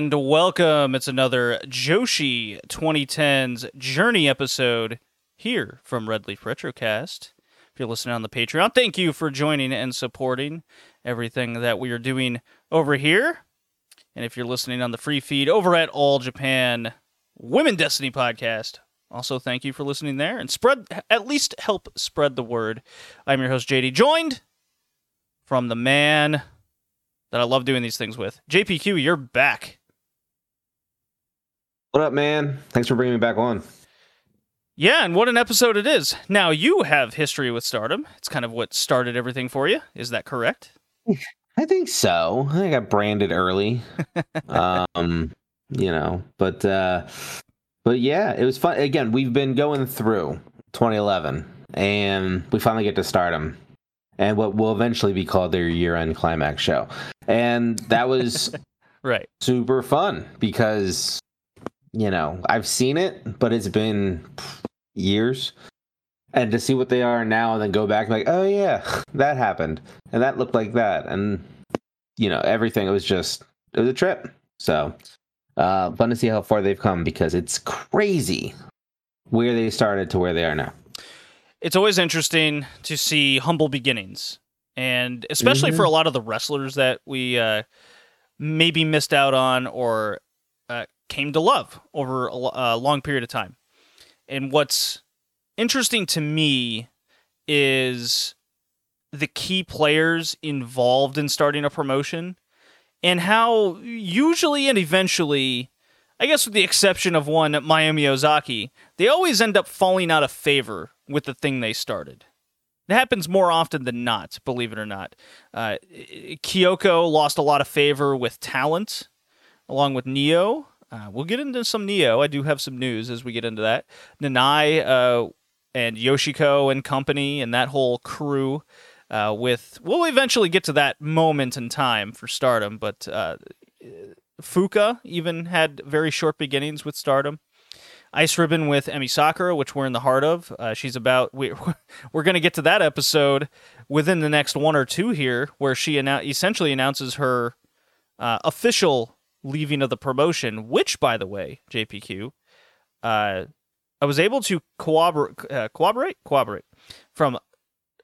And welcome. It's another Joshi 2010's Journey episode here from Red Leaf Retrocast. If you're listening on the Patreon, thank you for joining and supporting everything that we are doing over here. And if you're listening on the free feed over at All Japan Women Destiny Podcast, also thank you for listening there and spread at least help spread the word. I'm your host JD, joined from the man that I love doing these things with. JPQ, you're back. What up, man? Thanks for bringing me back on. Yeah, and what an episode it is. Now, you have history with Stardom. It's kind of what started everything for you. Is that correct? I think so. I think I got branded early. um, you know, but uh but yeah, it was fun. Again, we've been going through 2011 and we finally get to Stardom and what will eventually be called their year-end climax show. And that was Right. super fun because you know I've seen it, but it's been years, and to see what they are now and then go back and like, oh yeah, that happened, and that looked like that, and you know everything. It was just it was a trip. So uh, fun to see how far they've come because it's crazy where they started to where they are now. It's always interesting to see humble beginnings, and especially for a lot of the wrestlers that we uh, maybe missed out on or came to love over a, a long period of time. And what's interesting to me is the key players involved in starting a promotion and how usually and eventually, I guess with the exception of one Mayumi Ozaki, they always end up falling out of favor with the thing they started. It happens more often than not, believe it or not. Uh, Kyoko lost a lot of favor with talent, along with Neo. Uh, we'll get into some Neo. I do have some news as we get into that. Nanai uh, and Yoshiko and company and that whole crew. Uh, with we'll eventually get to that moment in time for Stardom, but uh, Fuka even had very short beginnings with Stardom. Ice Ribbon with Emi Sakura, which we're in the heart of. Uh, she's about we we're going to get to that episode within the next one or two here, where she annou- essentially announces her uh, official leaving of the promotion. Which, by the way, JPQ, uh, I was able to corroborate, uh, corroborate, corroborate from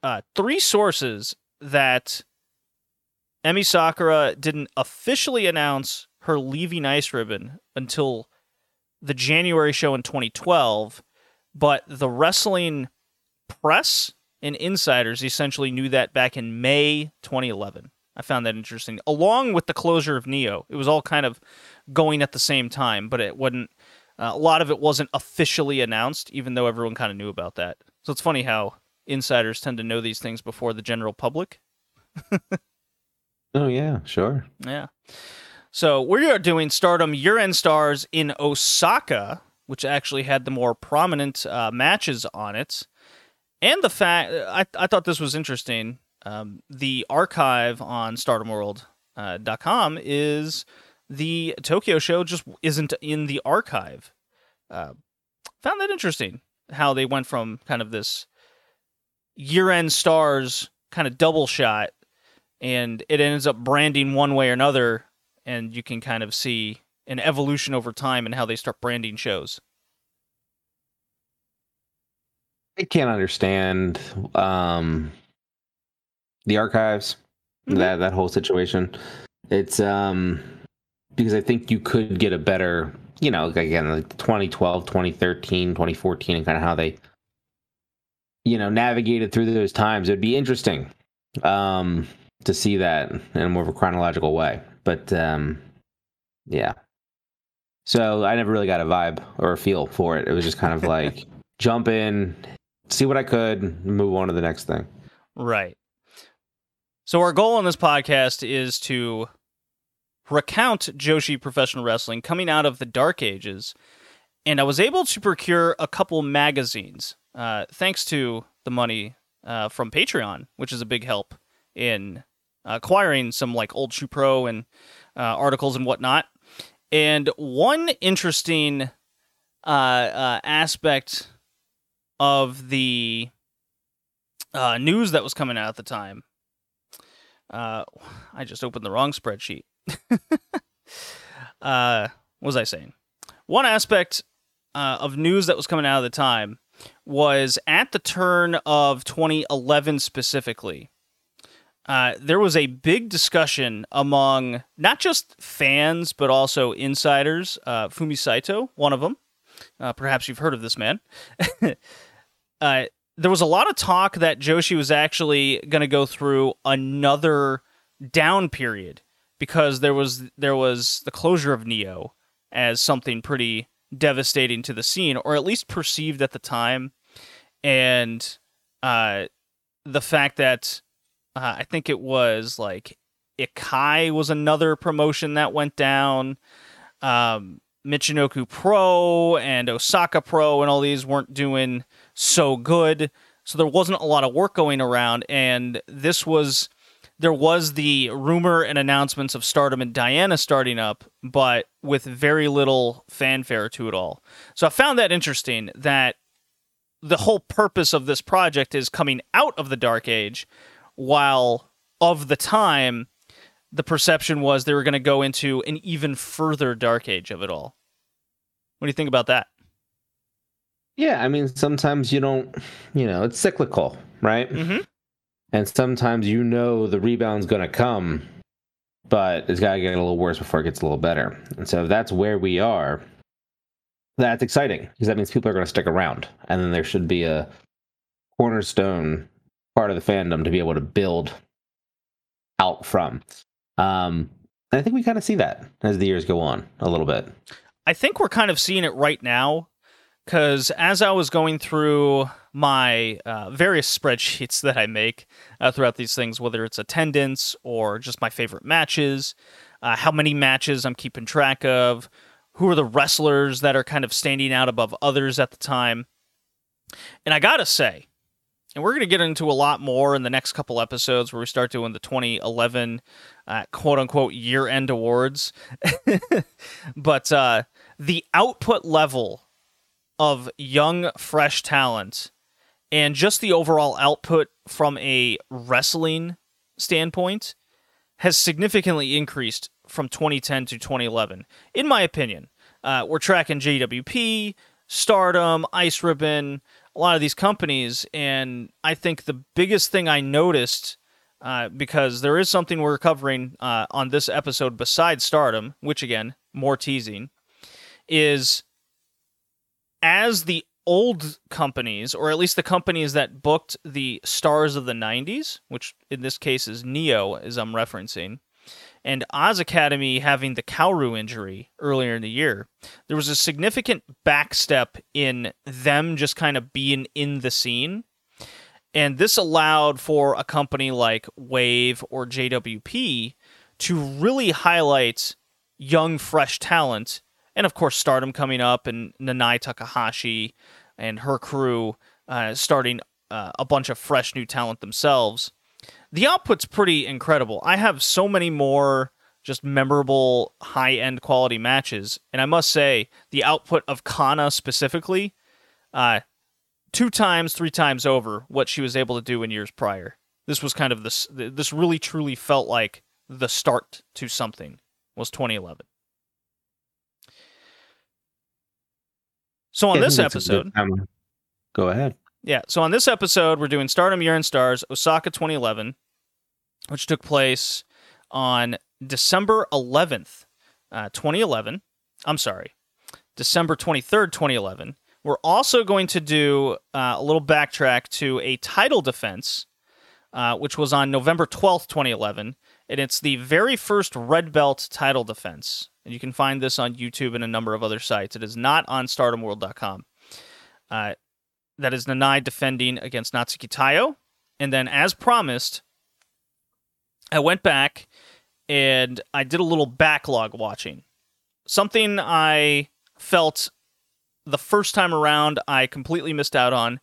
uh, three sources that Emi Sakura didn't officially announce her leaving Ice Ribbon until the January show in 2012, but the wrestling press and insiders essentially knew that back in May 2011. I found that interesting. Along with the closure of Neo, it was all kind of going at the same time, but it wasn't. Uh, a lot of it wasn't officially announced, even though everyone kind of knew about that. So it's funny how insiders tend to know these things before the general public. Oh yeah, sure. Yeah. So we are doing Stardom Year End Stars in Osaka, which actually had the more prominent uh, matches on it, and the fact I I thought this was interesting. Um, the archive on StardomWorld.com is the Tokyo show just isn't in the archive. Uh, found that interesting how they went from kind of this year end stars kind of double shot and it ends up branding one way or another and you can kind of see an evolution over time and how they start branding shows I can't understand um, the archives, Mhm. that that whole situation. It's um because I think you could get a better, you know, again, like 2012, 2013, 2014, and kind of how they, you know, navigated through those times. It'd be interesting um, to see that in a more of a chronological way. But um, yeah. So I never really got a vibe or a feel for it. It was just kind of like jump in, see what I could, move on to the next thing. Right. So our goal on this podcast is to recount Joshi Professional Wrestling coming out of the Dark Ages, and I was able to procure a couple magazines uh, thanks to the money uh, from Patreon, which is a big help in acquiring some like old Shupro and uh, articles and whatnot. And one interesting uh, uh, aspect of the uh, news that was coming out at the time. Uh, I just opened the wrong spreadsheet. uh, what was I saying? One aspect uh, of news that was coming out at the time was at the turn of 2011 specifically. Uh, there was a big discussion among not just fans but also insiders. Uh, Fumi Saito, one of them. Uh, perhaps you've heard of this man. there was a lot of talk that Joshi was actually going to go through another down period because there was there was the closure of Neo as something pretty devastating to the scene, or at least perceived at the time, and uh, the fact that uh, I think it was like Ikai was another promotion that went down. Um, Michinoku Pro and Osaka Pro and all these weren't doing so good. So there wasn't a lot of work going around. And this was, there was the rumor and announcements of Stardom and Diana starting up, but with very little fanfare to it all. So I found that interesting that the whole purpose of this project is coming out of the Dark Age, while of the time, the perception was they were going to go into an even further Dark Age of it all. What do you think about that? Yeah, I mean, sometimes you don't, you know, it's cyclical, right? Mm-hmm. And sometimes you know the rebound's going to come, but it's got to get a little worse before it gets a little better. And so if that's where we are, that's exciting because that means people are going to stick around. And then there should be a cornerstone part of the fandom to be able to build out from. Um, I think we kind of see that as the years go on a little bit. I think we're kind of seeing it right now because as I was going through my uh, various spreadsheets that I make uh, throughout these things, whether it's attendance or just my favorite matches, uh, how many matches I'm keeping track of, who are the wrestlers that are kind of standing out above others at the time. And I gotta say, and we're to get into a lot more in the next couple episodes where we start doing the 2011 uh, quote unquote year end awards. but uh, the output level of young, fresh talent and just the overall output from a wrestling standpoint has significantly increased from 2010 to 2011, in my opinion. Uh, we're tracking JWP, Stardom, Ice Ribbon, a lot of these companies, and I think the biggest thing I noticed, uh, because there is something we're covering uh, on this episode besides Stardom, which again, more teasing, is as the old companies, or at least the companies that booked the stars of the 90s, which in this case is Neo, as I'm referencing, and Oz Academy having the Kaoru injury earlier in the year, there was a significant backstep in them just kind of being in the scene. And this allowed for a company like Wave or JWP to really highlight young, fresh talent and of course Stardom coming up and Nanai Takahashi and her crew uh, starting uh, a bunch of fresh new talent themselves. The output's pretty incredible. I have so many more just memorable high end quality matches, and I must say the output of Kana specifically, uh, two times, three times over what she was able to do in years prior. This was kind of this. This really truly felt like the start to something. Was 2011. So on Yeah, this think that's a good episode. Go ahead. yeah. So on this episode, we're doing Stardom Year End Stars, Osaka 2011, which took place on December 11th, uh, 2011. I'm sorry, December 23rd, 2011. We're also going to do uh, a little backtrack to a title defense, uh, which was on November 12th, 2011. And it's the very first red belt title defense. And you can find this on YouTube and a number of other sites. It is not on StardomWorld.com. Uh, that is Nanai defending against Natsuki Taiyo. And then, as promised, I went back and I did a little backlog watching. Something I felt the first time around I completely missed out on.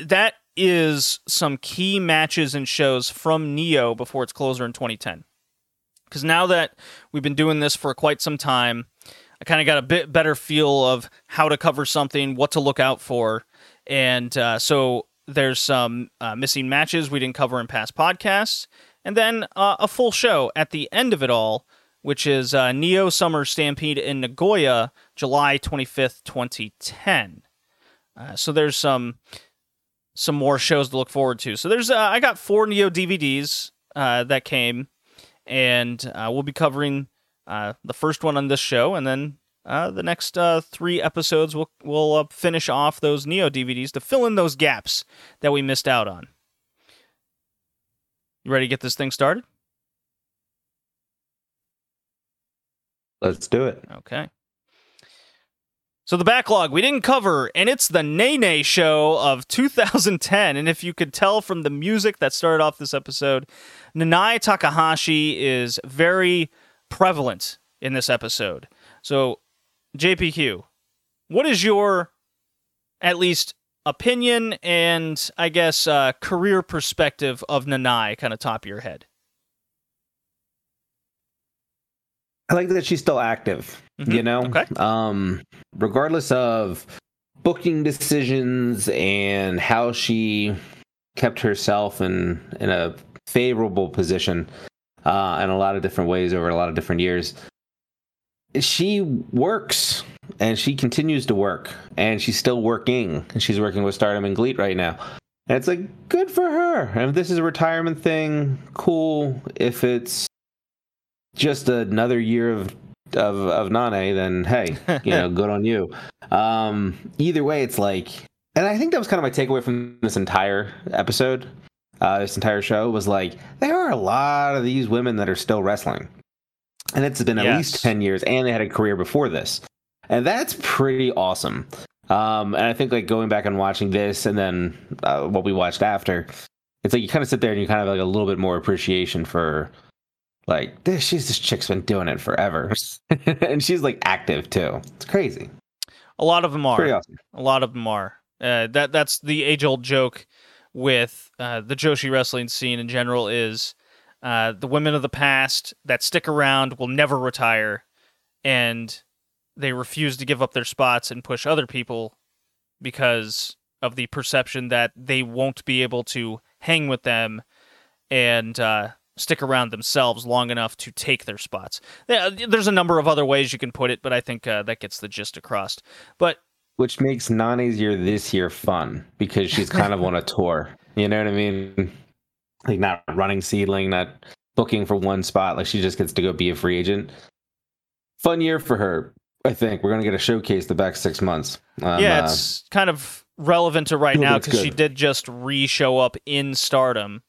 That is some key matches and shows from Neo before its closer in 2010. Because now that we've been doing this for quite some time, I kind of got a bit better feel of how to cover something, what to look out for. And uh, so there's some uh, missing matches we didn't cover in past podcasts, and then uh, a full show at the end of it all, which is uh, Neo Summer Stampede in Nagoya, July 25th, 2010. Uh, so there's some some more shows to look forward to. So there's uh, I got four Neo DVDs uh, that came, and we'll be covering the first one on this show, and then uh, the next uh, three episodes we'll we'll uh, finish off those Neo DVDs to fill in those gaps that we missed out on. You ready to get this thing started? Let's do it. Okay. So the backlog we didn't cover, and it's the Nene show of 2010. And if you could tell from the music that started off this episode, Nanae Takahashi is very prevalent in this episode. So JPQ, what is your at least opinion and I guess uh, career perspective of Nanae kind of top of your head? I like that she's still active, Mhm. you know? Okay. Um, regardless of booking decisions and how she kept herself in in a favorable position uh, in a lot of different ways over a lot of different years. She works and she continues to work and she's still working and she's working with Stardom and GLEAT right now. And it's like good for her. And if this is a retirement thing, cool. If it's just another year of of of Nane, then hey, you know, good on you. Um, either way, it's like, and I think that was kind of my takeaway from this entire episode, uh, this entire show was like, there are a lot of these women that are still wrestling, and it's been at Yes. least ten years, and they had a career before this, and that's pretty awesome. Um, and I think like going back and watching this, and then uh, what we watched after, it's like you kind of sit there and you kind of like a little bit more appreciation for like this she's this chick's been doing it forever and she's like active too it's crazy A lot of them are. awesome A lot of them are. Uh, that that's the age old joke with uh, the Joshi wrestling scene in general is uh, the women of the past that stick around will never retire, and they refuse to give up their spots and push other people because of the perception that they won't be able to hang with them and uh, stick around themselves long enough to take their spots. There's a number of other ways you can put it, but I think uh, that gets the gist across. But which makes Nani's year this year fun because she's kind of on a tour. You know what i mean? Like not running SEAdLINNNG not booking for one spot. Like she just gets to go be a free agent. Fun year for her i think. We're gonna get a showcase the back six months. Um, yeah, uh, it's kind of relevant to right now because she did just re-show up in Stardom.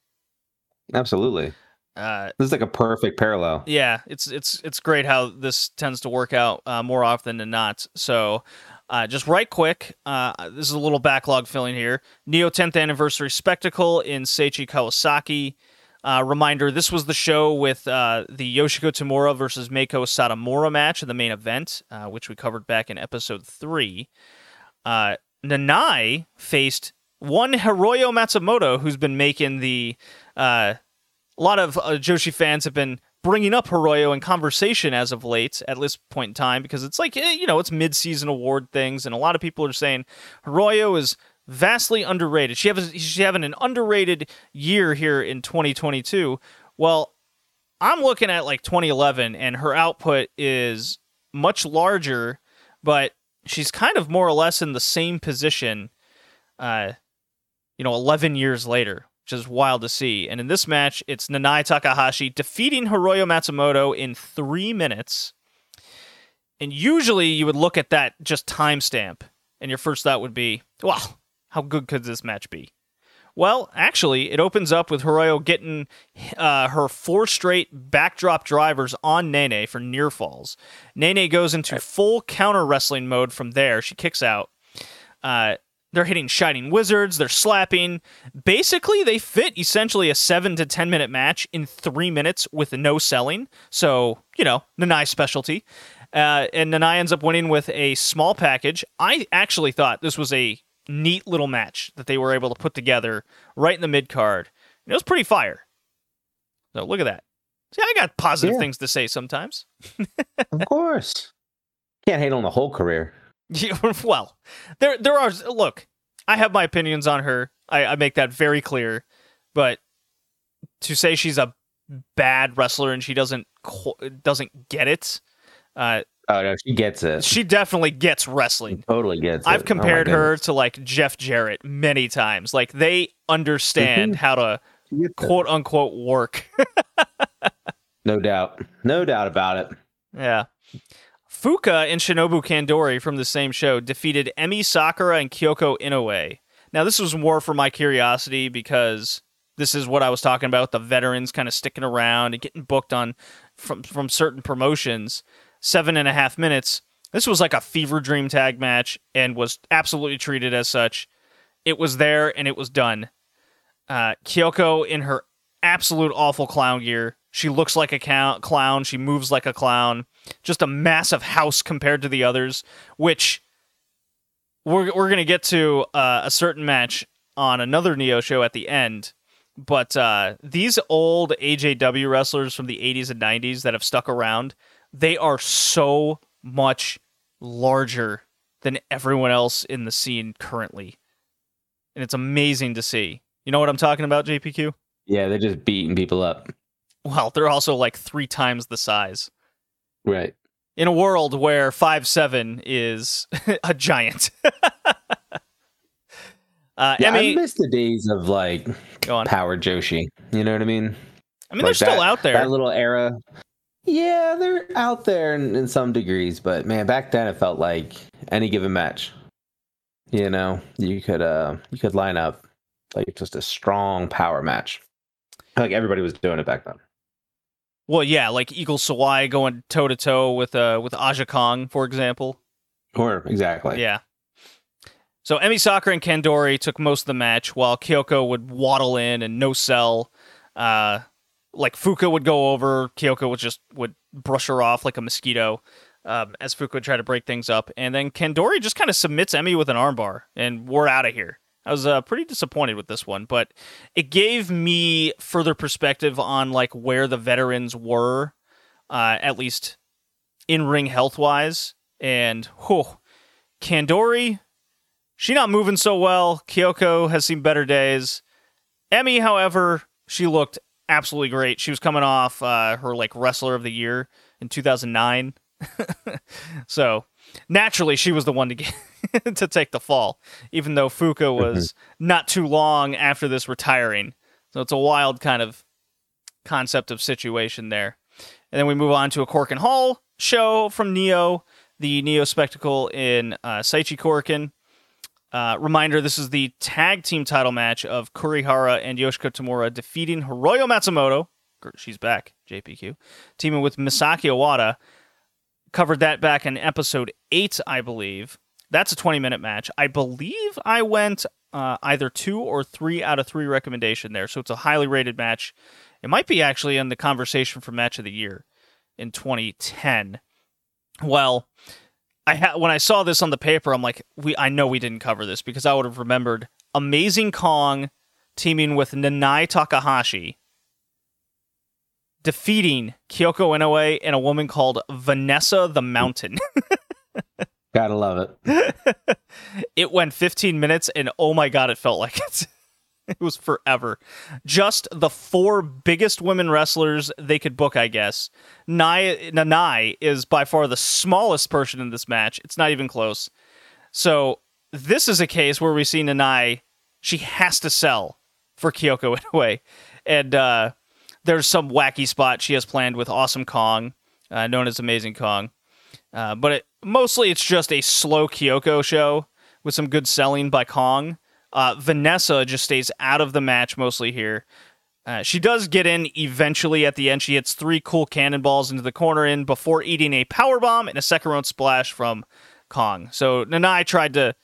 absolutely Uh, this is like a perfect parallel yeah, it's it's it's great how this tends to work out uh, more often than not. So, uh, just right quick, uh, this is a little backlog filling here. Neo 10th anniversary spectacle in Seichi Kawasaki. Uh, reminder: This was the show with uh, the Yoshiko Tamura versus Meiko Satomura match in the main event, uh, which we covered back in episode three. Uh, Nanai faced one Hiroyo Matsumoto, who's been making the. A lot of uh, Joshi fans have been bringing up Hiroyo in conversation as of late at this point in time because it's like, eh, you know, it's mid-season award things, and a lot of people are saying Hiroyo is vastly underrated. She has she's having an underrated year here in 2022. Well, I'm looking at like 2011, and her output is much larger, but she's kind of more or less in the same position. Uh, you know, 11 years later, which is wild to see. And in this match, it's Nanai Takahashi defeating Hiroyo Matsumoto in three minutes. And usually you would look at that just timestamp, and your first thought would be, well, how good could this match be? Well, actually, it opens up with Hiroyo getting uh, her four straight backdrop drivers on Nene for near falls. Nene goes into full counter wrestling mode from there. She kicks out. Uh, They're hitting Shining Wizards, they're slapping. Basically, they fit essentially a seven to 10 minute match in three minutes with no selling. So, you know, Nanai specialty. Uh, and Nanai ends up winning with a small package. I actually thought this was a neat little match that they were able to put together right in the mid card. It was pretty fire. So look at that. See, I got positive Yeah. things to say sometimes. of course. Can't hate on the whole career. Yeah, well, there there are look, I have my opinions on her. I, I make that very clear, but to say she's a bad wrestler and she doesn't doesn't get it, uh, Oh no, she gets it. she definitely gets wrestling. totally gets it. I've Oh, compared her to like Jeff Jarrett many times. Like they understand Mhm. how to She quote unquote work. No doubt. No doubt about it. Yeah. Fuka and Shinobu Kandori from the same show defeated Emi Sakura and Kyoko Inoue. Now, this was more for my curiosity because this is what I was talking about the veterans kind of sticking around and getting booked on from, from certain promotions. Seven and a half minutes. This was like a fever dream tag match and was absolutely treated as such. It was there and it was done. Uh, Kyoko in her absolute awful clown gear. She looks like a clown. She moves like a clown. Just a massive house compared to the others, which we're we're gonna get to uh, a certain match on another Neo show at the end. But uh, these old AJW wrestlers from the 80s and 90s that have stuck around, they are so much larger than everyone else in the scene currently. And it's amazing to see. You know what I'm talking about, JPQ? Yeah, they're just beating people up. Well, they're also like three times the size. Right. In a world where five seven is a giant. uh, Yeah, Emi, I miss the days of like. Power Joshi. You know what I mean? I mean, they're still that- out there. That little era. Yeah, they're out there in, in some degrees, but man, back then it felt like any given match. You know, you could uh you could line up like just a strong power match. Like everybody was doing it back then. Well, yeah, like Eagle Sawai going toe to toe with uh with Aja Kong, for example. Or exactly. Yeah. So Emi Sakura and Kandori took most of the match, while Kyoko would waddle in and no sell. Uh, like Fuka would go over, Kyoko would just would brush her off like a mosquito. Um, as Fuka would try to break things up, and then Kandori just kind of submits Emi with an armbar, and we're out of here. I was uh, pretty disappointed with this one, but it gave me further perspective on like where the veterans were, uh, at least in ring health wise. And whew, Kandori, she not moving so well. Kyoko has seen better days. Emi, however, she looked absolutely great. She was coming off uh, her like wrestler of the year in 2009. so naturally, she was the one to get to take the fall, even though Fuka was not too long after this retiring. So it's a wild kind of concept of situation there. And then we move on to a Korakuen Hall show from Neo, the Neo spectacle in uh, Saichi Korakuen. Uh, reminder: This is the tag team title match of Kurihara and Yoshiko Tamura defeating Hiroyo Matsumoto. She's back, JPQ, teaming with Misaki Ohata. Covered that back in episode eight, I believe. That's a 20 minute match. I believe I went uh, either two or three out of three recommendation there, so it's a highly rated match. It might be actually in the conversation for match of the year in 2010. Well, I ha- when I saw this on the paper, I'm like, we I know we didn't cover this because I would have remembered Amazing Kong teaming with Nanai Takahashi, defeating Kyoko Inoue and a woman called Vanessa the Mountain. Gotta love it. it went 15 minutes, and oh my god, it felt like it. it was forever. Just the four biggest women wrestlers they could book, I guess. Nai, Nanai is by far the smallest person in this match. It's not even close. So this is a case where we see Nanai. She has to sell for Kyoko Inoue, and uh, there's some wacky spot she has planned with Awesome Kong, uh, known as Amazing Kong. Uh, but it, mostly it's just a slow Kyoko show with some good selling by Kong. Uh, Vanessa just stays out of the match mostly here. Uh, she does get in eventually at the end. She hits three cool cannonballs into the corner in before eating a power bomb and a second round splash from Kong. So Nanai tried to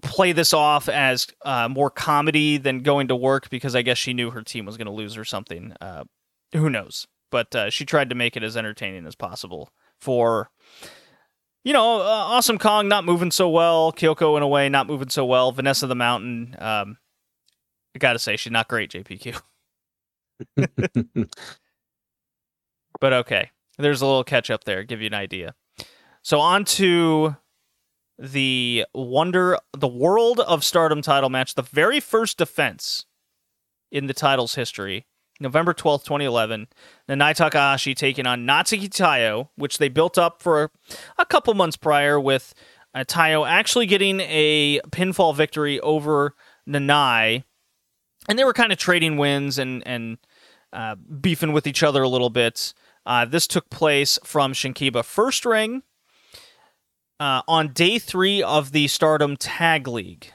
play this off as uh, more comedy than going to work because I guess she knew her team was going to lose or something. Uh, who knows? But uh, she tried to make it as entertaining as possible for, you know, uh, Awesome Kong not moving so well, Kyoko in a way not moving so well, Vanessa the Mountain. Um, I got to say, she's not great, JPQ. but okay, there's a little catch up there, give you an idea. So on to the wonder, the World of Stardom title match, the very first defense in the title's history. November 12th, 2011. Nanae Takahashi taking on Natsuki Taiyo, which they built up for a couple months prior with uh, Taiyo actually getting a pinfall victory over Nanai. And they were kind of trading wins and, and uh, beefing with each other a little bit. Uh, this took place from Shinkiba First Ring uh, on day three of the Stardom Tag League.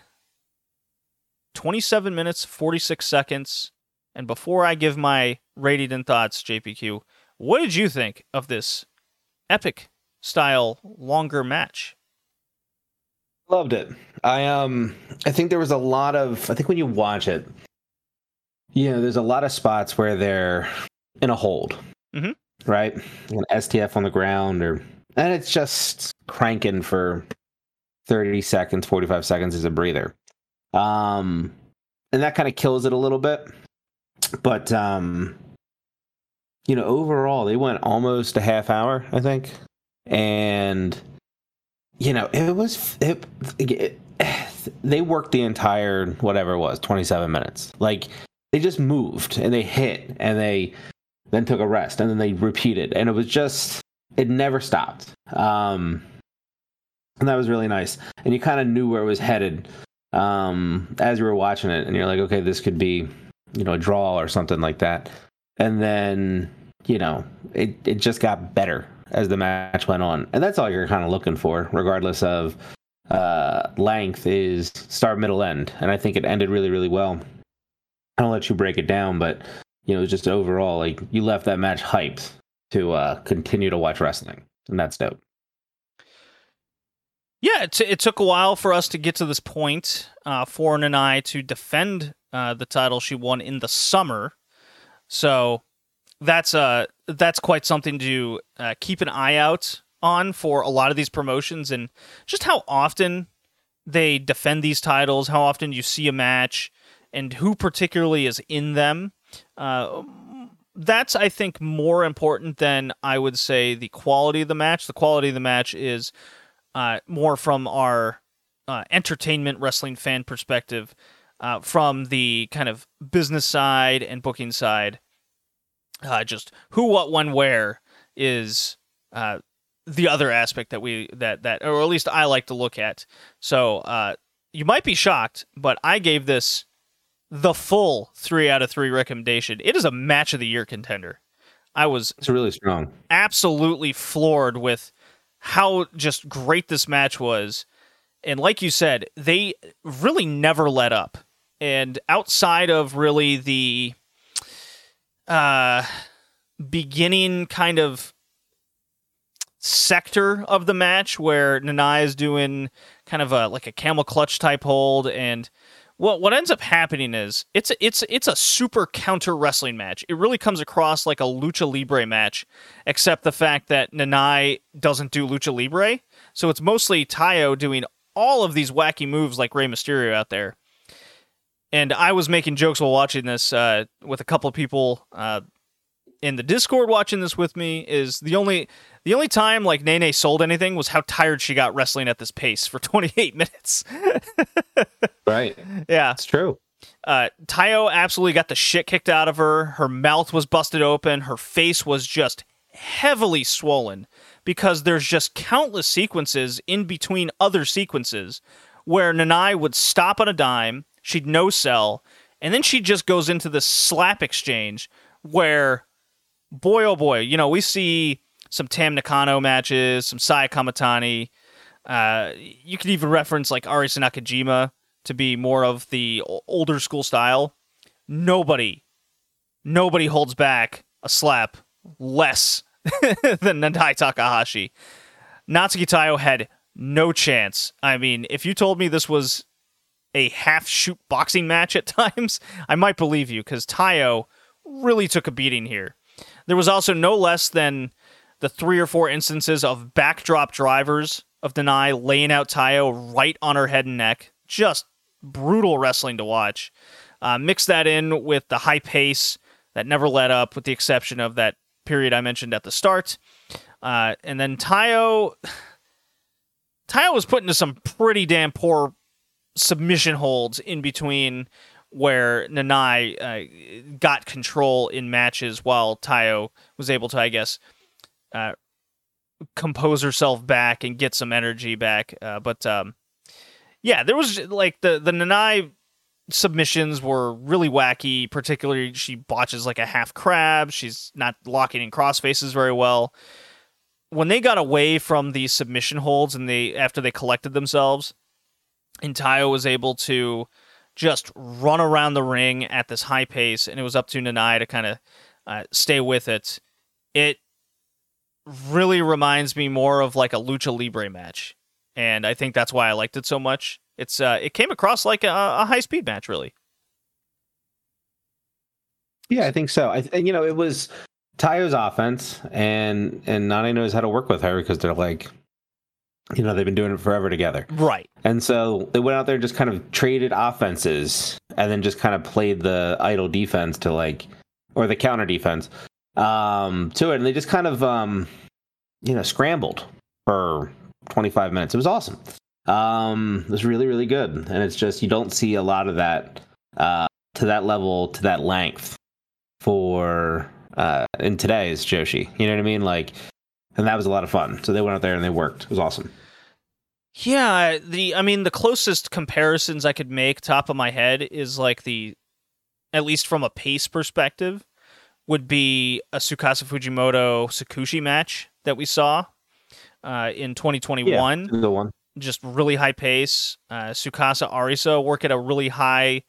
27 minutes, 46 seconds. And before I give my rating and thoughts, JPQ, what did you think of this epic style longer match? Loved it. I um I think there was a lot of I think when you watch it, you know, there's a lot of spots where they're in a hold. Mhm. Right? An STF on the ground or and it's just cranking for 30 seconds, 45 seconds as a breather. Um and that kind of kills it a little bit. But um you know, overall they went almost a half hour, I think. And you know, it was it, it, they worked the entire whatever it was, 27 minutes. Like they just moved and they hit and they then took a rest and then they repeated and it was just it never stopped. Um and that was really nice. And you kind of knew where it was headed um as you were watching it and you're like, okay, this could be, you know, a draw or something like that. And then, you know, it it just got better as the match went on. And that's all you're kind of looking for, regardless of uh, length, is start, middle, end. And I think it ended really, really well. I'll let you break it down, but you know, just overall, like you left that match hyped to uh, continue to watch wrestling, and that's dope. Yeah, it, t- it took a while for us to get to this point uh, for I to defend uh, the title she won in the summer. So that's uh that's quite something to uh, keep an eye out on for a lot of these promotions and just how often they defend these titles, how often you see a match, and who particularly is in them. Uh, that's I think more important than I would say the quality of the match. The quality of the match is uh, more from our uh, entertainment wrestling fan perspective, uh, from the kind of business side and booking side uh, just who, what, when, where is uh, the other aspect that we that that or at least I like to look at. So uh, you might be shocked, but I gave this the full three out of three recommendation. It is a match of the year contender. I was It's really strong. absolutely floored with how just great this match was. And like you said, they really never let up. And outside of really the uh beginning kind of sector of the match where Nanai is doing kind of a like a camel clutch type hold and what what ends up happening is it's a, it's it's a super counter wrestling match. It really comes across like a lucha libre match, except the fact that Nanai doesn't do lucha libre, so it's mostly Taiyo doing all of these wacky moves like Rey Mysterio out there. And I was making jokes while watching this uh, with a couple of people uh, in the Discord watching this with me. Is the only the only time like Nene sold anything was how tired she got wrestling at this pace for 28 minutes. Right. yeah, It's true. uh, Taiyo absolutely got the shit kicked out of her. Her mouth was busted open. Her face was just heavily swollen because there's just countless sequences in between other sequences where Nanai would stop on a dime, she'd no sell, and then she just goes into this slap exchange where, boy oh boy, you know, we see some Tam Nakano matches, some Saya Kamatani. Uh, you could even reference like Ari Nakajima to be more of the older school style. Nobody, nobody holds back a slap less than Nandai Takahashi. Natsuki Taiyo had no chance. I mean, if you told me this was a half shoot boxing match at times, I might believe you because Taiyo really took a beating here. There was also no less than the three or four instances of backdrop drivers of Nanae laying out Taiyo right on her head and neck. Just brutal wrestling to watch. Uh, mix that in with the high pace that never let up, with the exception of that period I mentioned at the start. Uh, and then Taiyo, Taiyo was put into some pretty damn poor submission holds in between where Nanae uh, got control in matches while Taiyo was able to, I guess, uh, compose herself back and get some energy back. Uh, but um, yeah, there was like the the Nanae submissions were really wacky. Particularly, she botches like a half crab. She's not locking in cross faces very well. When they got away from these submission holds and they after they collected themselves, and Taiyo was able to just run around the ring at this high pace, and it was up to Nanai to kind of uh, stay with it. It really reminds me more of like a lucha libre match, and I think that's why I liked it so much. It's uh, it came across like a, a high speed match, really. Yeah, I think so. I you know it was Taiyo's offense, and and Nani knows how to work with her because they're like, you know, they've been doing it forever together. Right. And so they went out there and just kind of traded offenses, and then just kind of played the idle defense to like, or the counter defense um, to it, and they just kind of um, you know scrambled for 25 minutes. It was awesome. Um, it was really really good, and it's just you don't see a lot of that uh, to that level to that length for uh, in today's Joshi. You know what I mean? Like, and that was a lot of fun. So they went out there and they worked. It was awesome. Yeah, the I mean the closest comparisons I could make top of my head is like the at least from a pace perspective would be a Tsukasa Fujimoto Sakushi match that we saw uh, in 2021. Yeah, the one. Just really high pace. Uh, Tsukasa Arisa work at a really high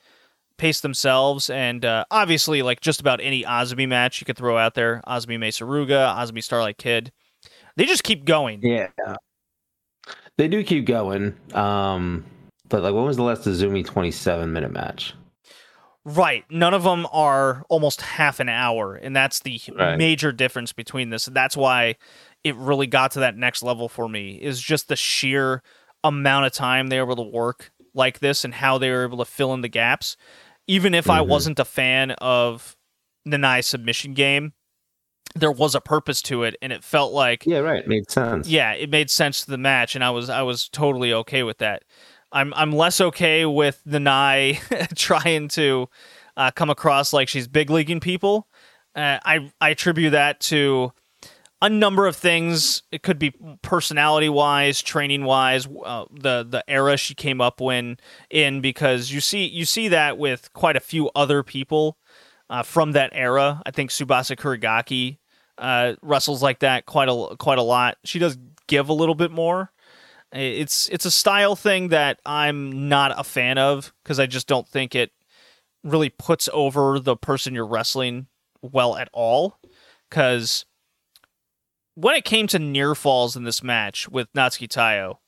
pace themselves, and uh, obviously, like just about any Azumi match you could throw out there, Azumi Mei Suruga, Azumi Starlight Kid, they just keep going. Yeah, they do keep going. Um, but like, when was the last Azumi 27 minute match? Right. None of them are almost half an hour, and that's the Right. major difference between this. That's why it really got to that next level for me. Is just the sheer amount of time they were able to work like this and how they were able to fill in the gaps. Even if I Mhm. wasn't a fan of Nanai's submission game, there was a purpose to it, and it felt like Yeah, right. Made sense. yeah, it made sense to the match, and I was I was totally okay with that. I'm I'm less okay with the Nanai trying to uh, come across like she's big leaguing people. Uh, I I attribute that to a number of things. It could be personality wise, training wise, uh, the the era she came up when in because you see you see that with quite a few other people uh, from that era. I think Tsubasa Kuragaki uh, wrestles like that quite a quite a lot. She does give a little bit more. It's it's a style thing that I'm not a fan of because I just don't think it really puts over the person you're wrestling well at all. Because when it came to near falls in this match with Natsuki Taiyo,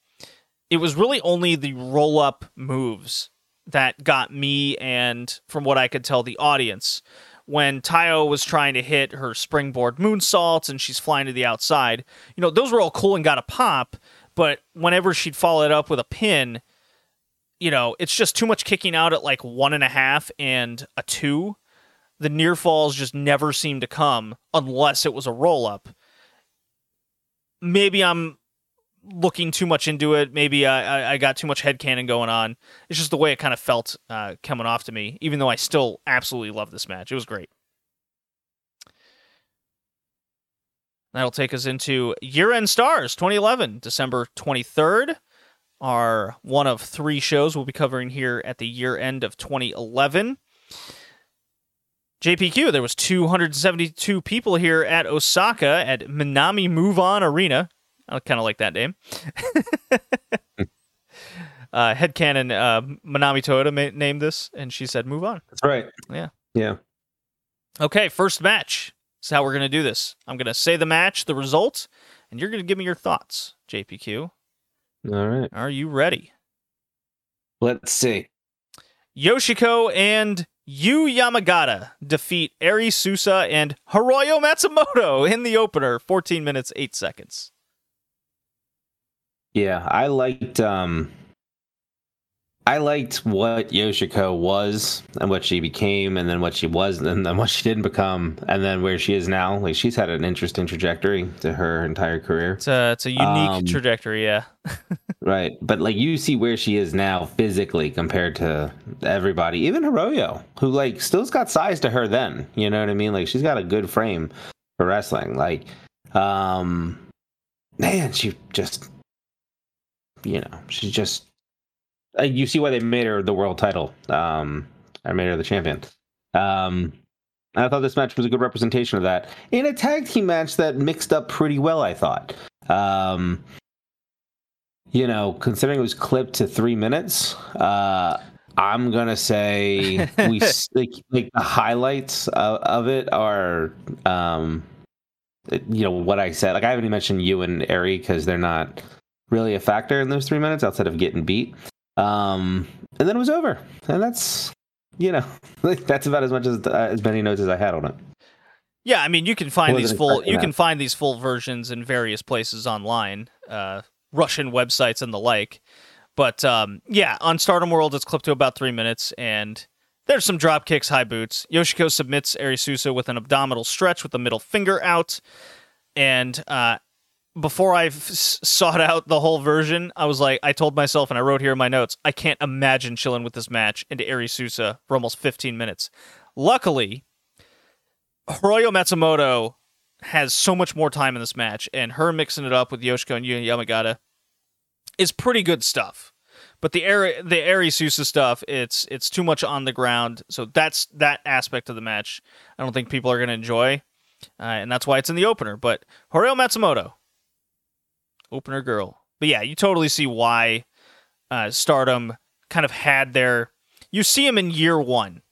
it was really only the roll up moves that got me and, from what I could tell, the audience. When Taiyo was trying to hit her springboard moonsaults and she's flying to the outside, you know, those were all cool and got a pop, but whenever she'd follow it up with a pin, you know, it's just too much kicking out at like one and a half and a two. The near falls just never seemed to come unless it was a roll up. Maybe I'm looking too much into it. Maybe I, I, got too much headcanon going on. It's just the way it kind of felt uh, coming off to me, even though I still absolutely love this match. It was great. That'll take us into Year End Stars 2011, December 23rd. Our one of three shows we'll be covering here at the year end of 2011. JPQ, there was 272 people here at Osaka at Minami Move On Arena. I kind of like that name. uh, headcanon uh, Manami Toyota ma- named this, and she said, "Move on." That's right. Yeah. Yeah. Okay, first match. This is how we're gonna do this. I'm gonna say the match, the result, and you're gonna give me your thoughts. JPQ. All right. Are you ready? Let's see. Yoshiko and Yu Yamagata defeat Eri Susa and Hiroyo Matsumoto in the opener, 14 minutes, 8 seconds. Yeah, I liked um I liked what Yoshiko was and what she became and then what she was and then what she didn't become and then where she is now. Like she's had an interesting trajectory to her entire career. It's a, it's a unique Um, trajectory, yeah. Right. But like you see where she is now physically compared to everybody, even Hiroyo, who like still's got size to her then. You know what I mean? Like she's got a good frame for wrestling. Like um man, she just you know, she's just uh, you see why they made her the world title. Um I made her the champion. Um I thought this match was a good representation of that in a tag team match that mixed up pretty well, I thought. Um you know, considering it was clipped to three minutes, uh, I'm gonna say we like, like the highlights of, of it are, um, you know, what I said. Like I haven't even mentioned you and Ari because they're not really a factor in those three minutes outside of getting beat. Um, and then it was over, and that's you know, like that's about as much as uh, as many notes as I had on it. Yeah, I mean, you can find these full you that. can find these full versions in various places online, uh, Russian websites and the like. But um, yeah, on Stardom World, it's clipped to about three minutes, and there's some drop kicks, high boots. Yoshiko submits Arisusa with an abdominal stretch with the middle finger out, and uh, before I f- sought out the whole version, I was like, I told myself, and I wrote here in my notes, I can't imagine chilling with this match into Arisusa for almost 15 minutes. Luckily, Hiroyo Matsumoto has so much more time in this match, and her mixing it up with Yoshiko and Yuya Yamagata is pretty good stuff. But the Eri, the Eri Susa stuff, it's it's too much on the ground. So that's that aspect of the match. I don't think people are going to enjoy, uh, and that's why it's in the opener. But Hiroyo Matsumoto, opener girl. But yeah, you totally see why uh, Stardom kind of had their. You see them in year one,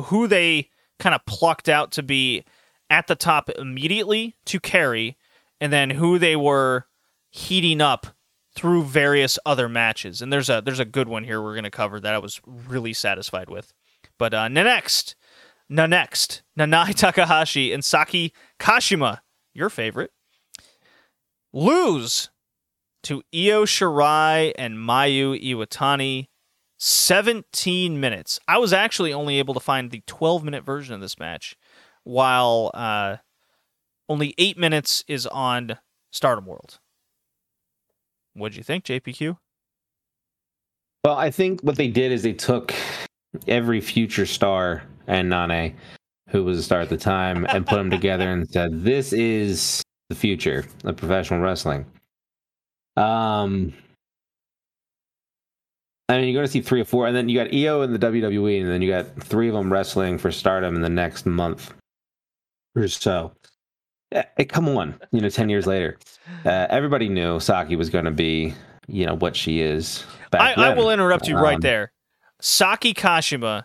who they kind of plucked out to be at the top immediately to carry, and then who they were heating up through various other matches. And there's a there's a good one here we're gonna cover that I was really satisfied with. But uh, next, next, Nanae Takahashi and Saki Kashima, your favorite, lose to Io Shirai and Mayu Iwatani. 17 minutes. I was actually only able to find the 12 minute version of this match, while uh, only 8 minutes is on Stardom World. What'd you think, JPQ? Well, I think what they did is they took every future star and Nanae, who was a star at the time, and put them together and said, "This is the future of professional wrestling." Um, I mean, you're going to see three or four, and then you got Io in the WWE, and then you got three of them wrestling for Stardom in the next month or so. Eh, eh, come on, you know, ten years later, uh, everybody knew Saki was going to be, you know, what she is. Back I, I will interrupt you right Um, there. Saki Kashima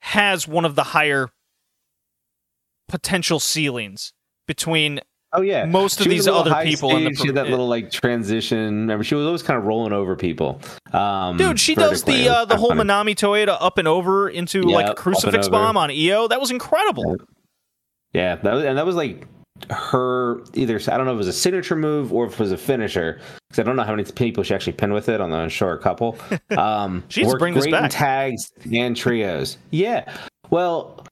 has one of the higher potential ceilings between Oh yeah, most of She was these other people in the stage, she had that little like transition. Remember, she was always kind of rolling over people. Um, Dude, she does the uh, the whole funny. Manami Toyota up and over into Yeah, like a crucifix bomb on Io. That was incredible. Yeah, that was, and that was like her either. I don't know if it was a signature move or if it was a finisher because I don't know how many people she actually pinned with it on the short couple. Um, She needs to bring this great in back. tags and trios. Yeah, well.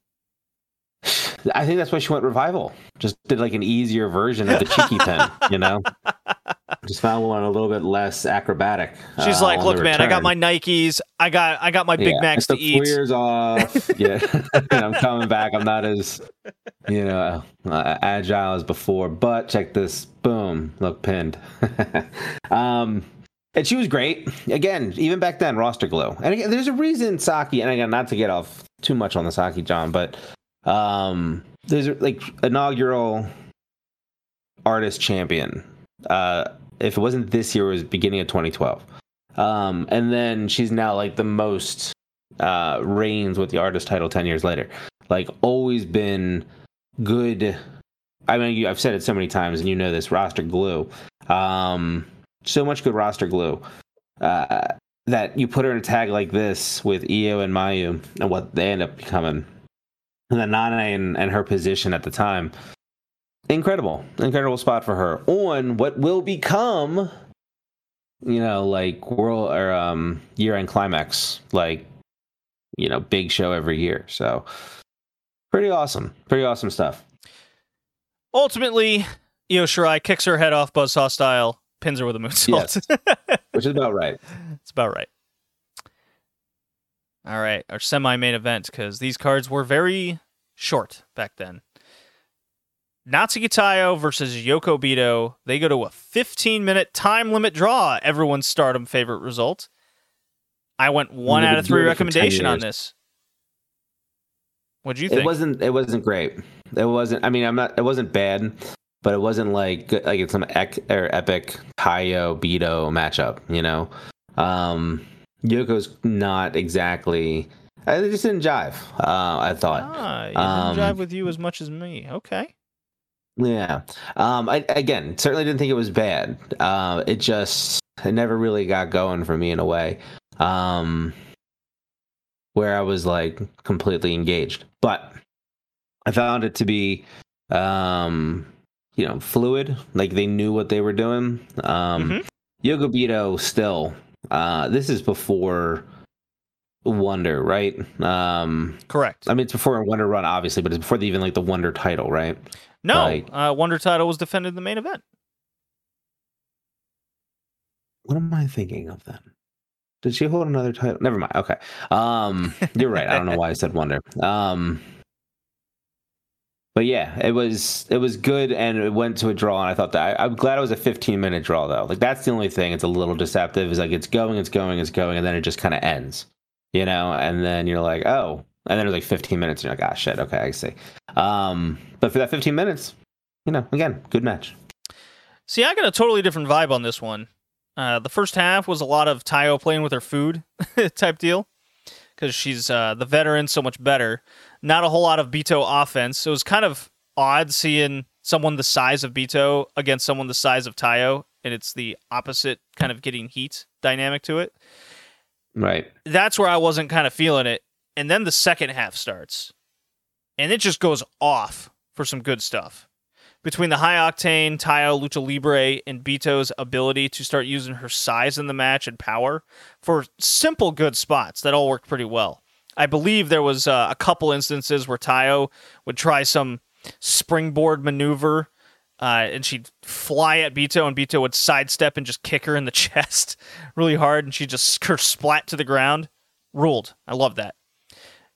I think that's why she went revival. Just did like an easier version of the cheeky pin, you know. Just found one a little bit less acrobatic. She's uh, like, "Look, the man, I got my Nikes. I got I got my Big Yeah, Macs to took eat." Four years off. yeah, and I'm coming back. I'm not as, you know, uh, agile as before. But check this. Boom. Look, pinned. um, and she was great. Again, even back then, roster glow. And again, there's a reason Saki. And again, not to get off too much on the Saki John, but um, there's like inaugural artist champion. Uh, if it wasn't this year, it was beginning of 2012. Um, and then she's now like the most uh, reigns with the artist title 10 years later. Like, always been good. I mean, you, I've said it so many times, and you know this roster glue. Um, so much good roster glue. Uh, that you put her in a tag like this with Io and Mayu and what they end up becoming, and then Nana and, and her position at the time, incredible, incredible spot for her on what will become, you know, like world or um year end climax, like you know, big show every year. So pretty awesome, pretty awesome stuff. Ultimately, Io Shirai kicks her head off Buzzsaw style, pins her with a moonsault. Yes. Which is about right. It's about right. All right, our semi-main event because these cards were very short back then. Natsuki Taiyo versus Yoko Bito. They go to a 15-minute time limit draw. Everyone's Stardom favorite result. I went one out of three doing it for 10 recommendation on this. What'd you think? It wasn't. It wasn't great. It wasn't. I mean, I'm not. It wasn't bad, but it wasn't like like it's some ec, or epic Taiyo Bito matchup. You know, um, Yoko's not exactly. I just didn't jive. Uh, I thought. Ah, you Um, didn't jive with you as much as me. Okay. Yeah. Um. I again certainly didn't think it was bad. Uh, it just it never really got going for me in a way. Um. Where I was like completely engaged, but I found it to be, um, you know, fluid. Like they knew what they were doing. Um, Mhm. Bito still. Uh, this is before Wonder, right? Um, Correct. I mean, it's before Wonder Run, obviously, but it's before the, even like the Wonder title, right? No, like- uh, Wonder title was defended in the main event. What am I thinking of then? Did she hold another title? Never mind. Okay. Um, you're right. I don't know why I said Wonder. Um, but yeah, it was it was good, and it went to a draw. And I thought that I, I'm glad it was a 15 minute draw though. Like that's the only thing. It's a little deceptive. Is like it's going, it's going, it's going, and then it just kind of ends. You know, and then you're like, oh, and then it was like 15 minutes, and you're like, ah, shit. Okay, I see. Um, but for that 15 minutes, you know, again, good match. See, I got a totally different vibe on this one. Uh, the first half was a lot of Taiyo playing with her food type deal because she's uh, the veteran, so much better. Not a whole lot of Bito offense. So it was kind of odd seeing someone the size of Bito against someone the size of Taiyo, and it's the opposite kind of getting heat dynamic to it. Right. That's where I wasn't kind of feeling it. And then the second half starts, and it just goes off for some good stuff between the high octane Taiyo Lucha Libre and Bito's ability to start using her size in the match and power for simple good spots that all worked pretty well. I believe there was uh, a couple instances where Taiyo would try some springboard maneuver uh, and she'd fly at Bito and Bito would sidestep and just kick her in the chest really hard and she just her splat to the ground. Ruled. I love that.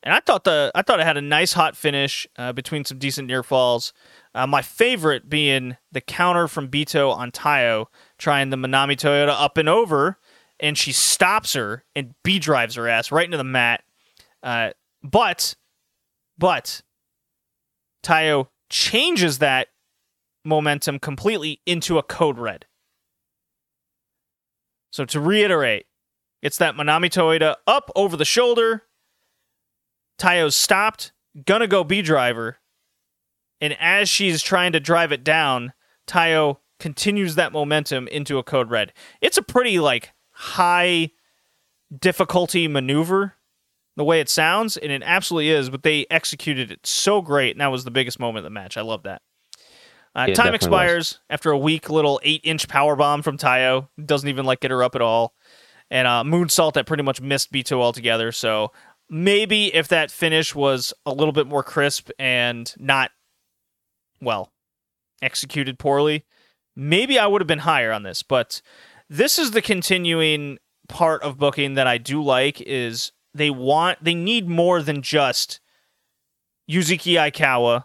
And I thought the I thought it had a nice hot finish uh, between some decent near falls. Uh, my favorite being the counter from Bito on Taiyo, trying the Manami Toyota up and over, and she stops her and B drives her ass right into the mat. Uh, but, but, Taiyo changes that momentum completely into a code red. So to reiterate, it's that Manami Toyota up over the shoulder. Taiyo's stopped, gonna go B driver, and as she's trying to drive it down, Taiyo continues that momentum into a code red. It's a pretty like high difficulty maneuver the way it sounds, and it absolutely is, but they executed it so great, and that was the biggest moment of the match. I love that. Uh, Yeah, time expires after a weak little eight inch power bomb from Taiyo. Doesn't even like get her up at all. And uh, Moonsault that pretty much missed Bito altogether. So maybe if that finish was a little bit more crisp and not, well, executed poorly, maybe I would have been higher on this. But this is the continuing part of booking that I do like is they want they need more than just Yuzuki Aikawa,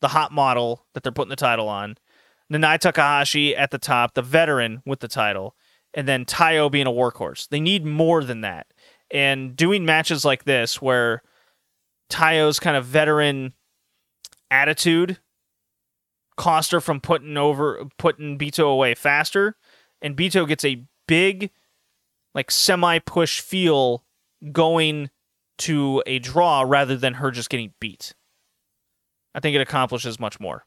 the hot model that they're putting the title on, Nanae Takahashi at the top, the veteran with the title, and then Taiyo being a workhorse. They need more than that. And doing matches like this where Taiyo's kind of veteran attitude cost her from putting over putting Bito away faster, and Bito gets a big like semi push feel going to a draw rather than her just getting beat. I think it accomplishes much more.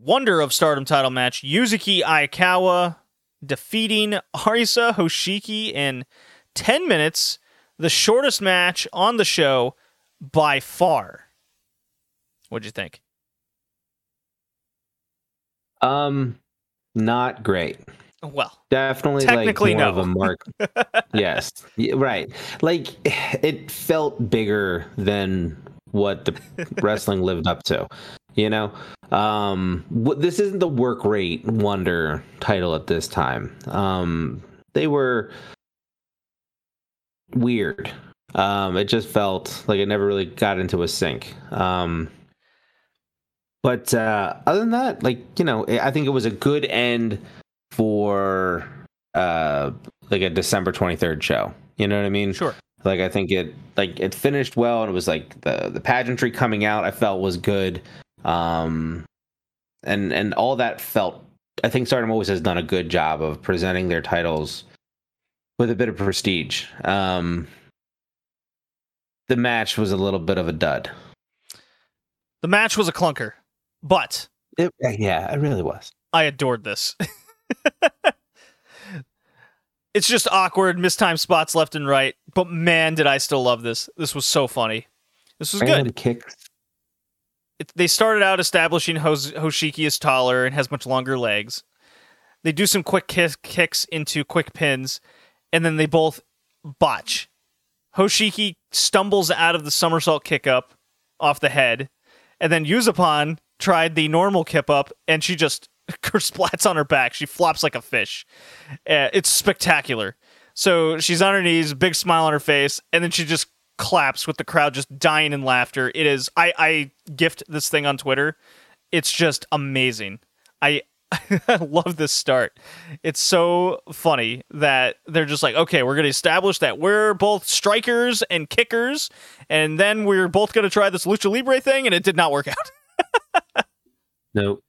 wonder of Stardom title match, Yuzuki Aikawa defeating Arisa Hoshiki in 10 minutes, the shortest match on the show by far. What'd you think? Um, not great. Well, Definitely Technically, like more no. of a mark. yes, right. Like it felt bigger than what the wrestling lived up to. You know, um, this isn't the work rate wonder title at this time. Um, they were weird. Um, it just felt like it never really got into a sync. Um, but uh, other than that, like you know, I think it was a good end for uh like a December 23rd show. You know what I mean? sure. Like I think it like it finished well and it was like the the pageantry coming out I felt was good. Um and and all that felt I think Stardom always has done a good job of presenting their titles with a bit of prestige. Um the match was a little bit of a dud. The match was a clunker, but It, yeah, it really was. I adored this. it's just awkward, mistimed spots left and right, but man, did I still love this. This was so funny. This was good. Kicks. They started out establishing Hos- Hoshiki is taller and has much longer legs. They do some quick kick- kicks into quick pins, and then they both botch. Hoshiki stumbles out of the somersault kick up off the head, and then Yuzupon tried the normal kip up, and she just splats on her back. She flops like a fish. Uh, it's spectacular. So she's on her knees, big smile on her face, and then she just claps with the crowd just dying in laughter. It is I I gift this thing on Twitter. It's just amazing. I I love this start. It's so funny that they're just like, okay, we're going to establish that we're both strikers and kickers, and then we're both going to try this lucha libre thing, and it did not work out. no.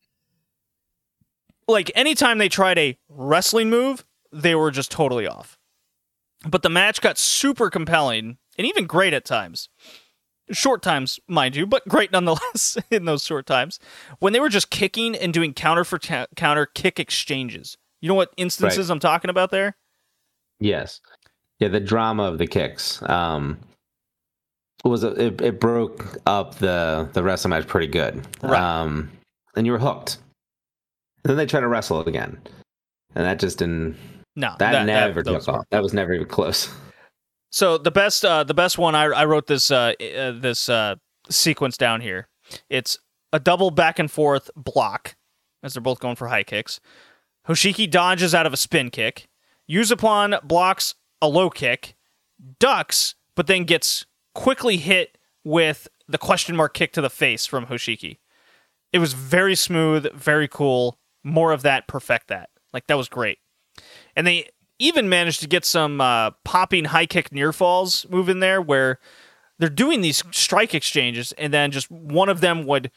like anytime they tried a wrestling move, they were just totally off. But the match got super compelling and even great at times. Short times, mind you, but great nonetheless in those short times. When they were just kicking and doing counter for ta- counter kick exchanges. You know what instances I'm talking about there? Yes. Yeah, the drama of the kicks. Um was it, it broke up the the wrestling match pretty good. Right. Um and you were hooked. And then they tried to wrestle it again. And that just didn't No, that, never those took off. That was never even close. So the best, uh, the best one I, I wrote this uh, uh, this uh, sequence down here. It's a double back and forth block as they're both going for high kicks. Hoshiki dodges out of a spin kick. Yuzupon blocks a low kick, ducks, but then gets quickly hit with the question mark kick to the face from Hoshiki. It was very smooth, very cool. More of that, perfect that. Like that was great. And they even managed to get some uh, popping high kick near falls move in there where they're doing these strike exchanges and then just one of them would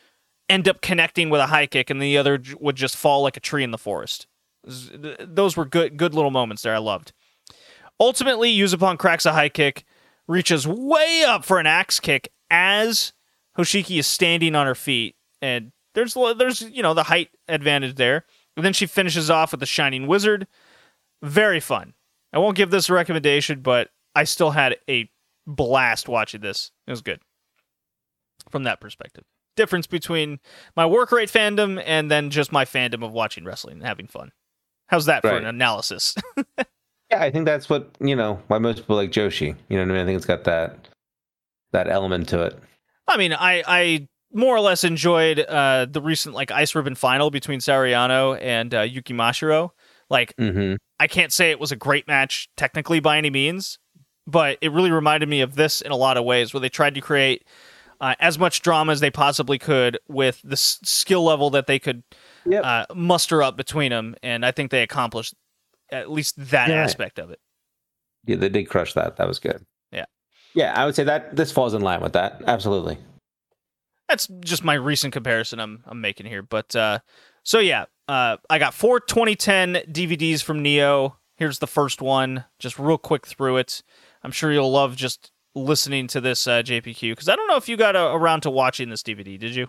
end up connecting with a high kick and the other would just fall like a tree in the forest. Those were good good little moments there I loved. Ultimately, Yuzupon cracks a high kick, reaches way up for an axe kick as Hoshiki is standing on her feet and there's there's you know the height advantage there. And then she finishes off with the shining wizard very fun. I won't give this a recommendation, but I still had a blast watching this. It was good from that perspective. Difference between my work rate fandom and then just my fandom of watching wrestling and having fun. How's that for an analysis? Yeah, I think that's what, you know, why most people like Joshi. You know what I mean? I think it's got that that element to it. I mean, I I more or less enjoyed uh, the recent like ice ribbon final between Sariano and uh, Yuki Mashiro. Like Mm-hmm. I can't say it was a great match technically by any means, but it really reminded me of this in a lot of ways, where they tried to create uh, as much drama as they possibly could with the s- skill level that they could Yep. uh, muster up between them, and I think they accomplished at least that Yeah. aspect of it. Yeah, they did crush that. That was good. Yeah. Yeah, I would say that this falls in line with that. Absolutely. That's just my recent comparison I'm I'm making here, but uh, so yeah, uh, I got four 2010 DVDs from Neo. Here's the first one, just real quick through it. I'm sure you'll love just listening to this uh, JPQ because I don't know if you got uh, around to watching this DVD. Did you?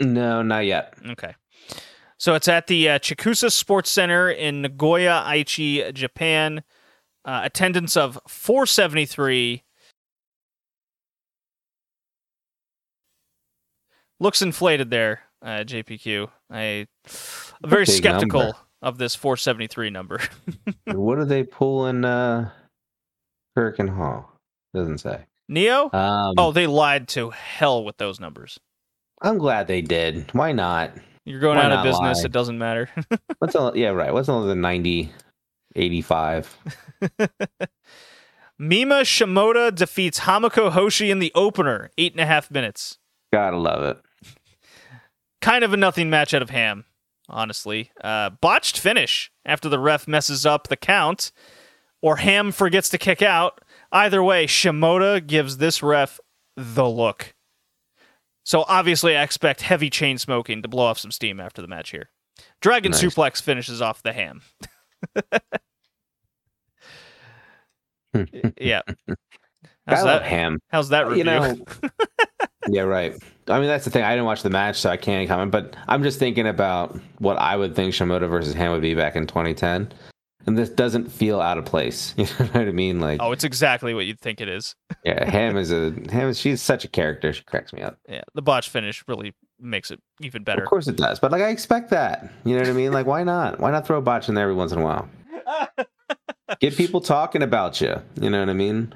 No, not yet. Okay. So it's at the uh, Chikusa Sports Center in Nagoya, Aichi, Japan. Uh, attendance of 473. Looks inflated there, uh, JPQ. I very skeptical number. of this 473 number. what are they pull in uh, Hurricane Hall? Doesn't say. Neo? Um, Oh, they lied to hell with those numbers. I'm glad they did. Why not? You're going Why out of business. lie? It doesn't matter. What's all? Yeah, right. What's all the 90, 85? Mima Shimoda defeats Hamuko Hoshi in the opener, eight and a half minutes. Gotta love it. Kind of a nothing match out of Ham, honestly. Uh, botched finish after the ref messes up the count, or Ham forgets to kick out. Either way, Shimoda gives this ref the look. So obviously, I expect heavy chain smoking to blow off some steam after the match here. Dragon Nice. suplex finishes off the Ham. yeah. How's that? ham? How's that review? You know. yeah, right. I mean, that's the thing. I didn't watch the match, so I can't comment. But I'm just thinking about what I would think Shimoda versus Ham would be back in 2010, and this doesn't feel out of place. You know what I mean? Like, oh, it's exactly what you'd think it is. yeah, Ham is a Ham. She's such a character. She cracks me up. Yeah, the botch finish really makes it even better. Of course it does, but like I expect that. You know what I mean? Like, why not? Why not throw a botch in there every once in a while? Get people talking about you. You know what I mean?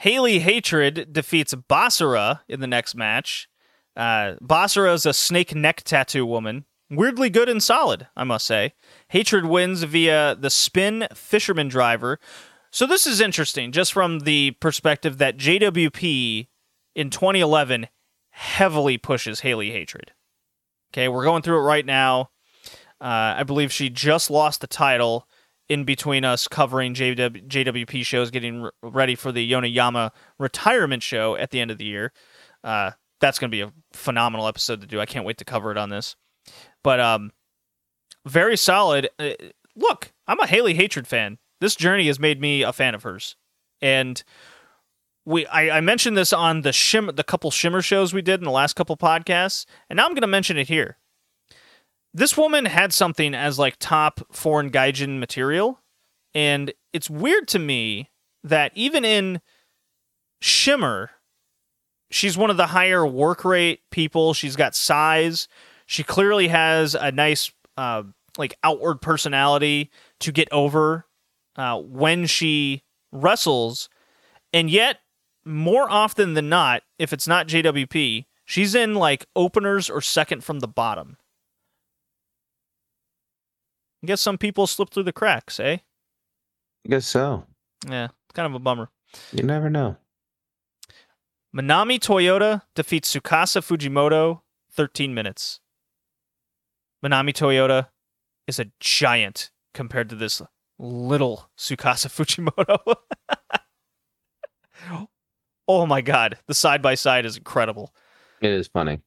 Haley Hatred defeats Basara in the next match. Uh, Basara is a snake neck tattoo woman. Weirdly good and solid, I must say. Hatred wins via the spin fisherman driver. So this is interesting, just from the perspective that JWP in 2011 heavily pushes Haley Hatred. Okay, we're going through it right now. Uh, I believe she just lost the title in between us covering JW, JWP shows, getting re- ready for the Yonayama retirement show at the end of the year. Uh, that's going to be a phenomenal episode to do. I can't wait to cover it on this. But um, very solid. Uh, look, I'm a Haley Hatred fan. This journey has made me a fan of hers, and we I, I mentioned this on the shimmer the couple shimmer shows we did in the last couple podcasts, and now I'm going to mention it here. This woman had something as like top foreign gaijin material, and it's weird to me that even in Shimmer, she's one of the higher work rate people. She's got size. She clearly has a nice uh, like outward personality to get over uh, when she wrestles, and yet more often than not, if it's not JWP, she's in like openers or second from the bottom. I guess some people slip through the cracks, eh? I guess so. Yeah, it's kind of a bummer. You never know. Manami Toyota defeats Tsukasa Fujimoto 13 minutes. Manami Toyota is a giant compared to this little Tsukasa Fujimoto. oh my god, the side by side is incredible. It is funny.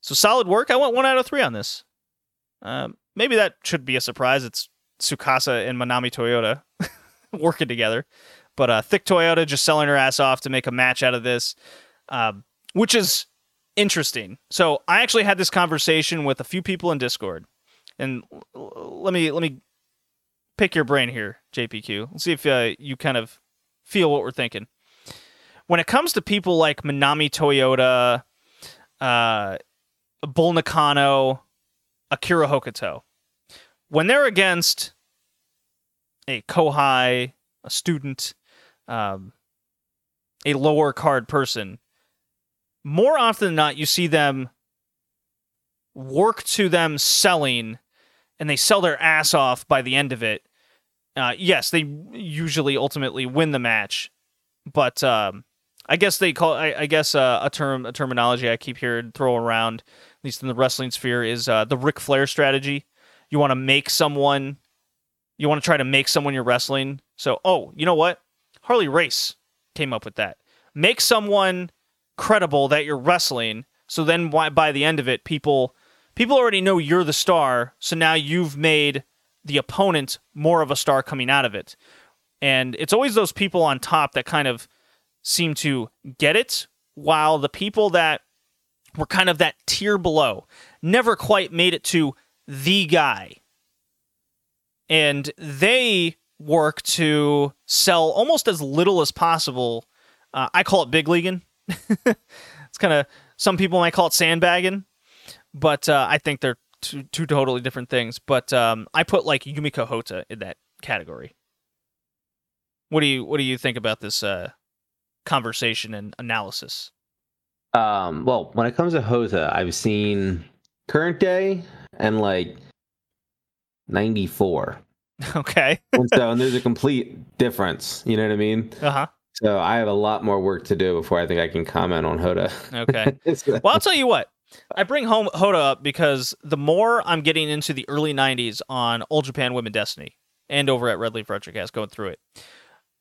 So solid work. I went one out of three on this. Um, maybe that should be a surprise. It's Tsukasa and Manami Toyota working together, but uh, Thick Toyota just selling her ass off to make a match out of this, um, which is interesting. So I actually had this conversation with a few people in Discord, and let me let me pick your brain here, JPQ. Let's see if uh, you kind of feel what we're thinking. When it comes to people like Manami Toyota, uh, Bull Nakano, Akira Hokuto. When they're against a Kohai, a student, um, a lower card person, more often than not, you see them work to them selling and they sell their ass off by the end of it. Uh, yes, they usually ultimately win the match, but um, I guess they call I, I guess uh, a term a terminology I keep hearing throw around, at least in the wrestling sphere, is uh, the Ric Flair strategy. You want to make someone, you want to try to make someone you're wrestling. So, oh, you know what? Harley Race came up with that. Make someone credible that you're wrestling. So then, why, by the end of it, people people already know you're the star. So now you've made the opponent more of a star coming out of it. And it's always those people on top that kind of seem to get it, while the people that were kind of that tier below. never quite made it to the guy. And they work to sell almost as little as possible. Uh, I call it big leaguing. it's kind of some people might call it sandbagging, but uh, I think they're two, two totally different things. But um, I put like Yumiko Hotta in that category. What do you What do you think about this uh, conversation and analysis? Um, well, when it comes to Hotta, I've seen current day and like 94. Okay. and so and there's a complete difference. You know what I mean? Uh huh. So I have a lot more work to do before I think I can comment on Hotta. Okay. well, I'll tell you what. I bring home Hotta up because the more I'm getting into the early 90s on All Japan Women Destiny and over at Red Leaf Retrocast going through it,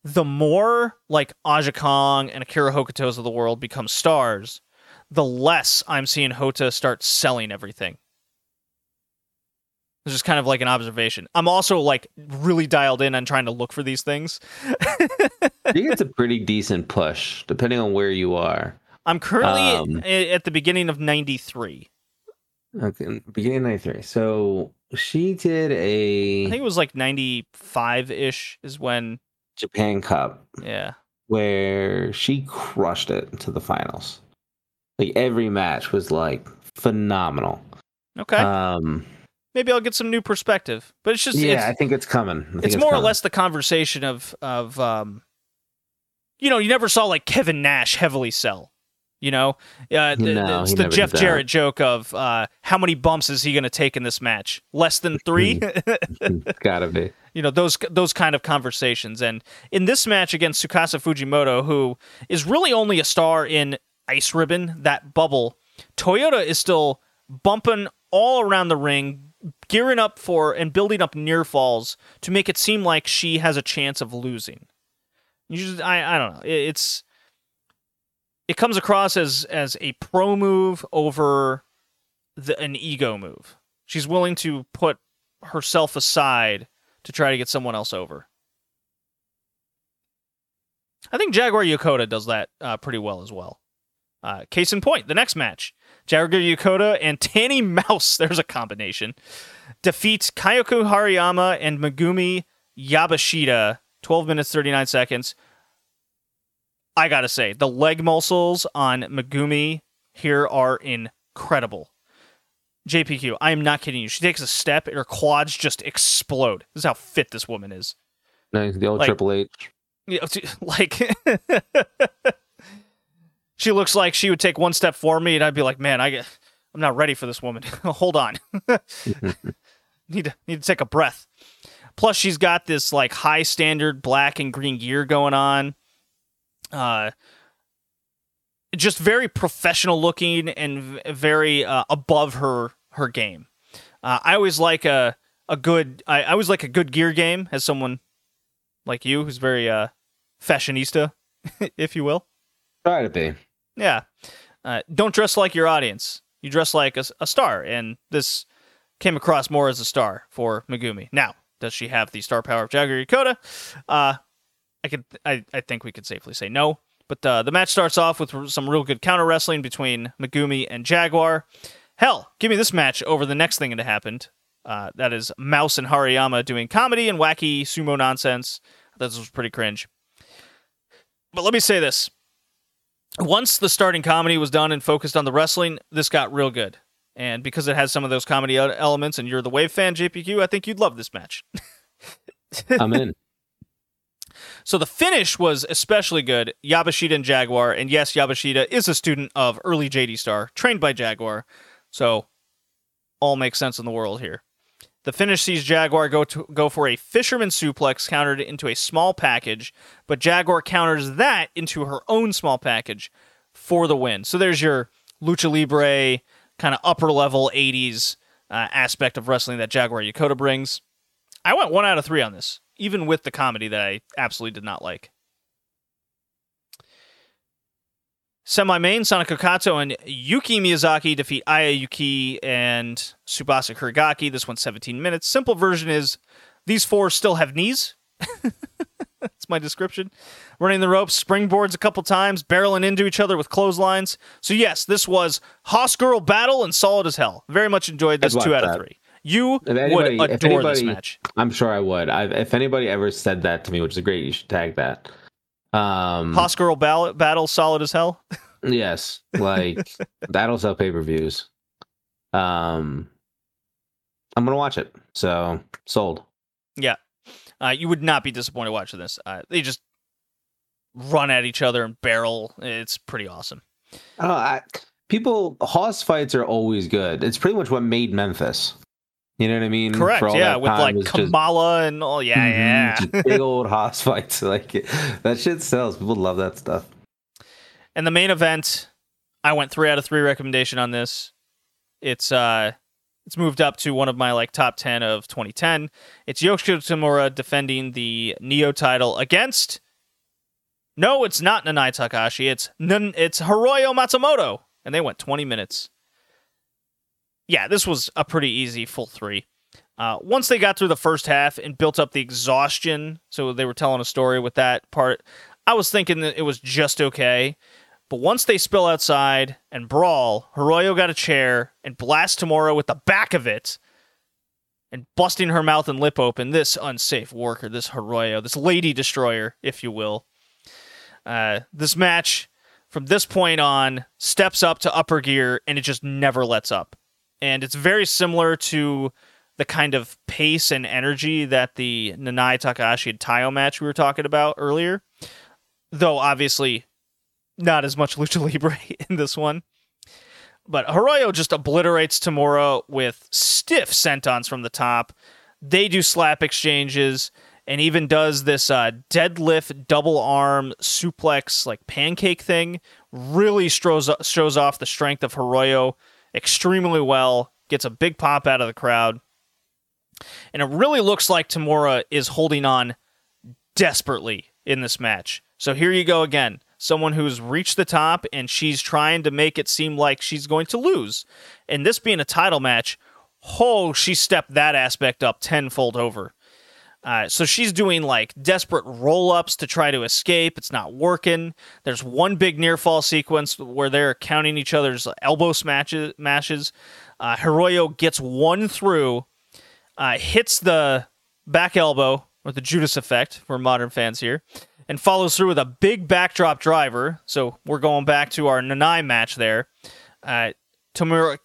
the more like Aja Kong and Akira Hokutos of the world become stars, the less I'm seeing Hotta start selling everything. It's just kind of like an observation. I'm also like really dialed in on trying to look for these things. I think it's a pretty decent push, depending on where you are. I'm currently um, at the beginning of 93. Okay, beginning of 93. So she did a. I think it was like 95 ish is when. Japan Cup. Yeah. Where she crushed it to the finals. Like every match was like phenomenal. Okay. Um, maybe I'll get some new perspective. But it's just yeah, it's, I think it's coming. Think it's, it's, more coming. or less the conversation of of um, you know, you never saw like Kevin Nash heavily sell. You know, uh, no, it's the Jeff Jarrett joke of uh, how many bumps is he going to take in this match? Less than three. Gotta be. You know those those kind of conversations, and in this match against Tsukasa Fujimoto, who is really only a star in Ice Ribbon, that bubble, Toyota is still bumping all around the ring, gearing up for and building up near falls to make it seem like she has a chance of losing. You just, I, I don't know. It, it's it comes across as as a pro move over the, an ego move. She's willing to put herself aside to try to get someone else over. I think Jaguar Yokota does that uh, pretty well as well. Uh, case in point, the next match Jaguar Yokota and Tanny Mouse, there's a combination, defeats Kayoko Haruyama and Megumi Yabushita, 12 minutes, 39 seconds. I gotta say, the leg muscles on Megumi here are incredible. JPQ, I am not kidding you. She takes a step and her quads just explode. This is how fit this woman is. Nice, the old like, Triple H. Yeah, like she looks like she would take one step for me, and I'd be like, man, I get, I'm not ready for this woman. Hold on, need to need to take a breath. Plus, she's got this like high standard black and green gear going on. Uh, just very professional looking and very uh, above her her game. Uh, I always like a a good. I, I always like a good gear game as someone like you who's very uh fashionista, if you will. Try to be. Yeah. Uh, don't dress like your audience. You dress like a, a, star, and this came across more as a star for Megumi. Now, does she have the star power of Jaguar Yokota? Uh, I could, I, I think we could safely say no. But uh, the match starts off with some real good counter wrestling between Megumi and Jaguar. Hell, give me this match over the next thing that happened. Uh, that is Mouse and Haruyama doing comedy and wacky sumo nonsense. This was pretty cringe. But let me say this once the starting comedy was done and focused on the wrestling, this got real good. And because it has some of those comedy elements, and you're the Wave fan, JPQ, I think you'd love this match. I'm in. So the finish was especially good. Yabushita and Jaguar, and yes, Yabushita is a student of early JD Star, trained by Jaguar. So all makes sense in the world here. The finish sees Jaguar go to go for a fisherman suplex countered into a small package, but Jaguar counters that into her own small package for the win. So there's your lucha libre kind of upper level 80s uh, aspect of wrestling that Jaguar Yokota brings. I went one out of three on this, even with the comedy that I absolutely did not like. Semi-main, Sonoko Kato and Yuki Miyazaki defeat Aya Yuki and Tsubasa Kuragaki. This one's 17 minutes. Simple version is these four still have knees. That's my description. Running the ropes, springboards a couple times, barreling into each other with clotheslines. So yes, this was Hoss Girl battle and solid as hell. Very much enjoyed this I'd two out of three. You If anybody- would adore this anybody- match. I'm sure I would. I, if anybody ever said that to me, which is great, you should tag that. Um, Hoss Girl battle, battle solid as hell. yes, like that'll sell pay per views. Um, I'm gonna watch it. So sold. Yeah, uh, you would not be disappointed watching this. Uh, they just run at each other and barrel. It's pretty awesome. I don't know, I, people Hoss fights are always good. It's pretty much what made Memphis. You know what I mean? Correct. For all Yeah, that with like was just- Kamala and all. Yeah, Mhm, yeah. big old Hoss fights. Like that shit sells. People love that stuff. And the main event, I went three out of three recommendation on this. It's uh it's moved up to one of my like top ten of 2010. It's Yoshiko Tamura defending the Neo title against. No, it's not Nanae Takashi. It's Nan- it's Hiroyo Matsumoto, and they went 20 minutes. Yeah, this was a pretty easy full three. Uh, once they got through the first half and built up the exhaustion, so they were telling a story with that part. I was thinking that it was just okay. But once they spill outside and brawl, Hiroyo got a chair and blasts Tamura with the back of it and busting her mouth and lip open. This unsafe worker, this Hiroyo, this lady destroyer, if you will. Uh, this match, from this point on, steps up to upper gear and it just never lets up. And it's very similar to the kind of pace and energy that the Nanae Takahashi and Taiyo match we were talking about earlier. Though obviously not as much lucha libre in this one. But Hiroyo just obliterates Tamura with stiff sentons from the top. They do slap exchanges and even does this uh, deadlift double arm suplex like pancake thing. Really shows shows off the strength of Hiroyo extremely well. Gets a big pop out of the crowd. And it really looks like Tamura is holding on desperately in this match. So here you go again. Someone who's reached the top and she's trying to make it seem like she's going to lose. And this being a title match, oh, she stepped that aspect up tenfold over. Uh, so she's doing like desperate roll ups to try to escape. It's not working. There's one big near fall sequence where they're counting each other's elbow smashes. mashes. Uh, Hiroyo gets one through, uh, hits the back elbow or the Judas effect for modern fans here, and follows through with a big backdrop driver. So we're going back to our Nanae match there. Uh,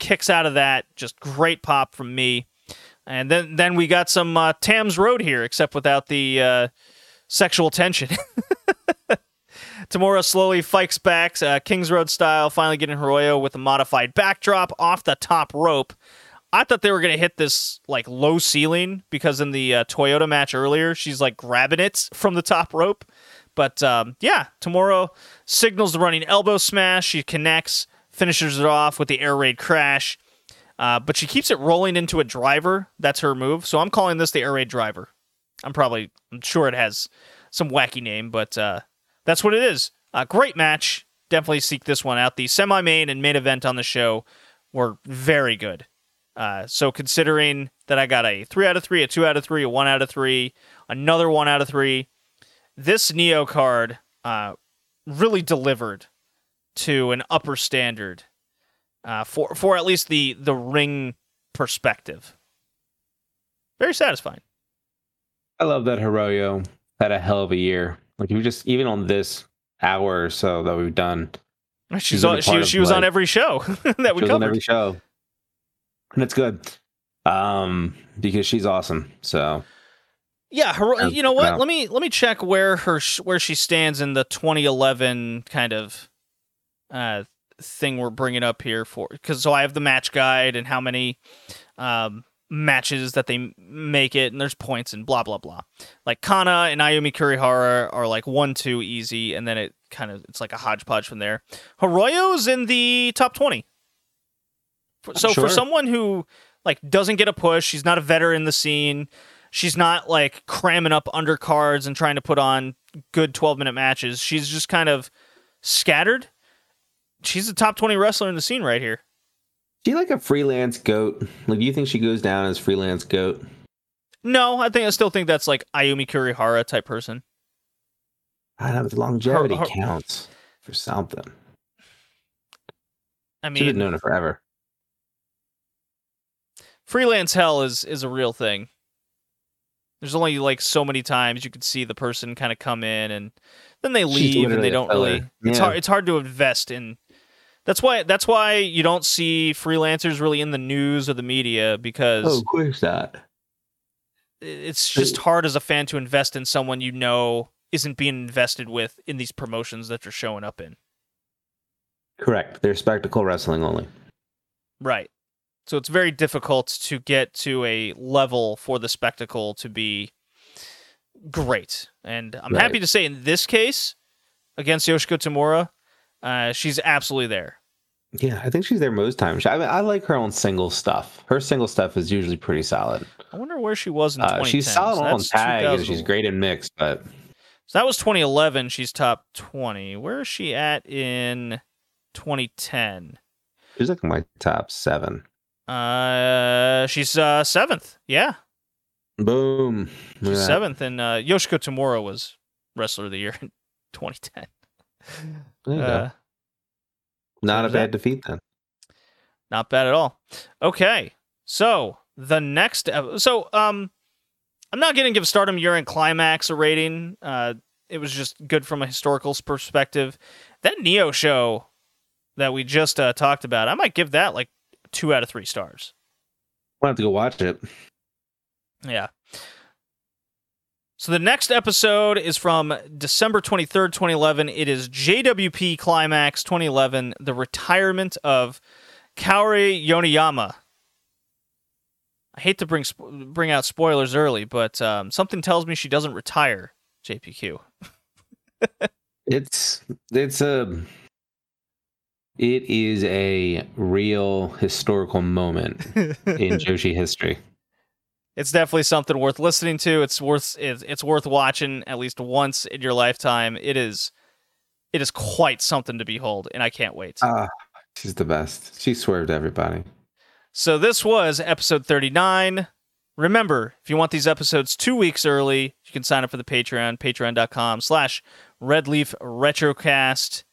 kicks out of that. Just great pop from me. And then then we got some uh, Tam's Road here, except without the uh, sexual tension. Tamura slowly fikes back, uh, Kings Road style, finally getting Hiroyo with a modified backdrop off the top rope. I thought they were gonna hit this like low ceiling because in the uh, Toyota match earlier, she's like grabbing it from the top rope. But um, yeah, Tamura signals the running elbow smash. She connects, finishes it off with the air raid crash. Uh, but she keeps it rolling into a driver. That's her move. So I'm calling this the air raid driver. I'm probably, I'm sure it has some wacky name, but uh, that's what it is. Uh, great match. Definitely seek this one out. The semi main and main event on the show were very good. Uh, so considering that I got a three out of three, a two out of three, a one out of three, another one out of three, this Neo card uh, really delivered to an upper standard uh, for for at least the the ring perspective. Very satisfying. I love that Hiroyo had a hell of a year. Like we just even on this hour or so that we've done, She's on, she was she was on every show that we she was on covered. every show, and it's good. Um, because she's awesome. So Yeah, her, you know what? Let me let me check where her where she stands in the 2011 kind of uh thing we're bringing up here for because so I have the match guide and how many um matches that they make it and there's points and blah blah blah. Like Kana and Ayumi Kurihara are like one two easy and then it kind of it's like a hodgepodge from there. Hiroyo's in the top 20. So Sure. for someone who like doesn't get a push, she's not a veteran in the scene. She's not like cramming up undercards and trying to put on good 12 minute matches. She's just kind of scattered. She's a top 20 wrestler in the scene right here. she like a freelance goat. Like, do you think she goes down as freelance goat? No, I think I still think that's like Ayumi Kurihara type person. I know the longevity Her- her- counts for something. I mean, known it forever. freelance hell is is a real thing. There's only like so many times you could see the person kind of come in and then they leave and they don't really. It's Yeah. hard. It's hard to invest in. That's why. That's why you don't see freelancers really in the news or the media because Oh, of course not. it's just hard as a fan to invest in someone you know isn't being invested with in these promotions that you're showing up in. Correct. They're spectacle wrestling only. Right. So it's very difficult to get to a level for the spectacle to be great. And I'm Right. happy to say in this case, against Yoshiko Tamura, uh, she's absolutely there. Yeah, I think she's there most times. I mean, I like her on single stuff. Her single stuff is usually pretty solid. I wonder where she was in Uh, 2010. she's solid So on tag, and she's great in mixed, but So that was 2011. She's top 20. Where is she at in 2010? she's like my top seven. Uh, she's uh seventh. Yeah, Boom. She's seventh, and uh, Yoshiko Tamura was wrestler of the year in 2010. There you go. Uh, Not a there's that. bad defeat then. not bad at all. Okay, so the next, ep- so um, I'm not going to give Stardom Year End Climax a rating. Uh, it was just good from a historical perspective. That Neo show that we just uh, talked about, I might give that like two out of three stars. We'll have to go watch it. Yeah. So the next episode is from December 23rd, 2011. It is JWP Climax 2011, the retirement of Kaori Yoneyama. I hate to bring bring out spoilers early, but um, something tells me she doesn't retire. JPQ. It's it's a it is a real historical moment in Joshi history. It's definitely something worth listening to. It's worth it's, it's worth watching at least once in your lifetime. It is it is quite something to behold, and I can't wait. Ah, she's the best. She swerved everybody. So this was episode 39. Remember, if you want these episodes two weeks early, you can sign up for the Patreon, patreon.com slash redleaf retrocast.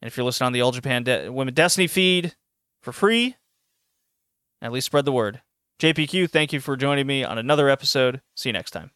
And if you're listening on the All Japan De- Women Destiny feed for free, at least spread the word. JPQ, thank you for joining me on another episode. See you next time.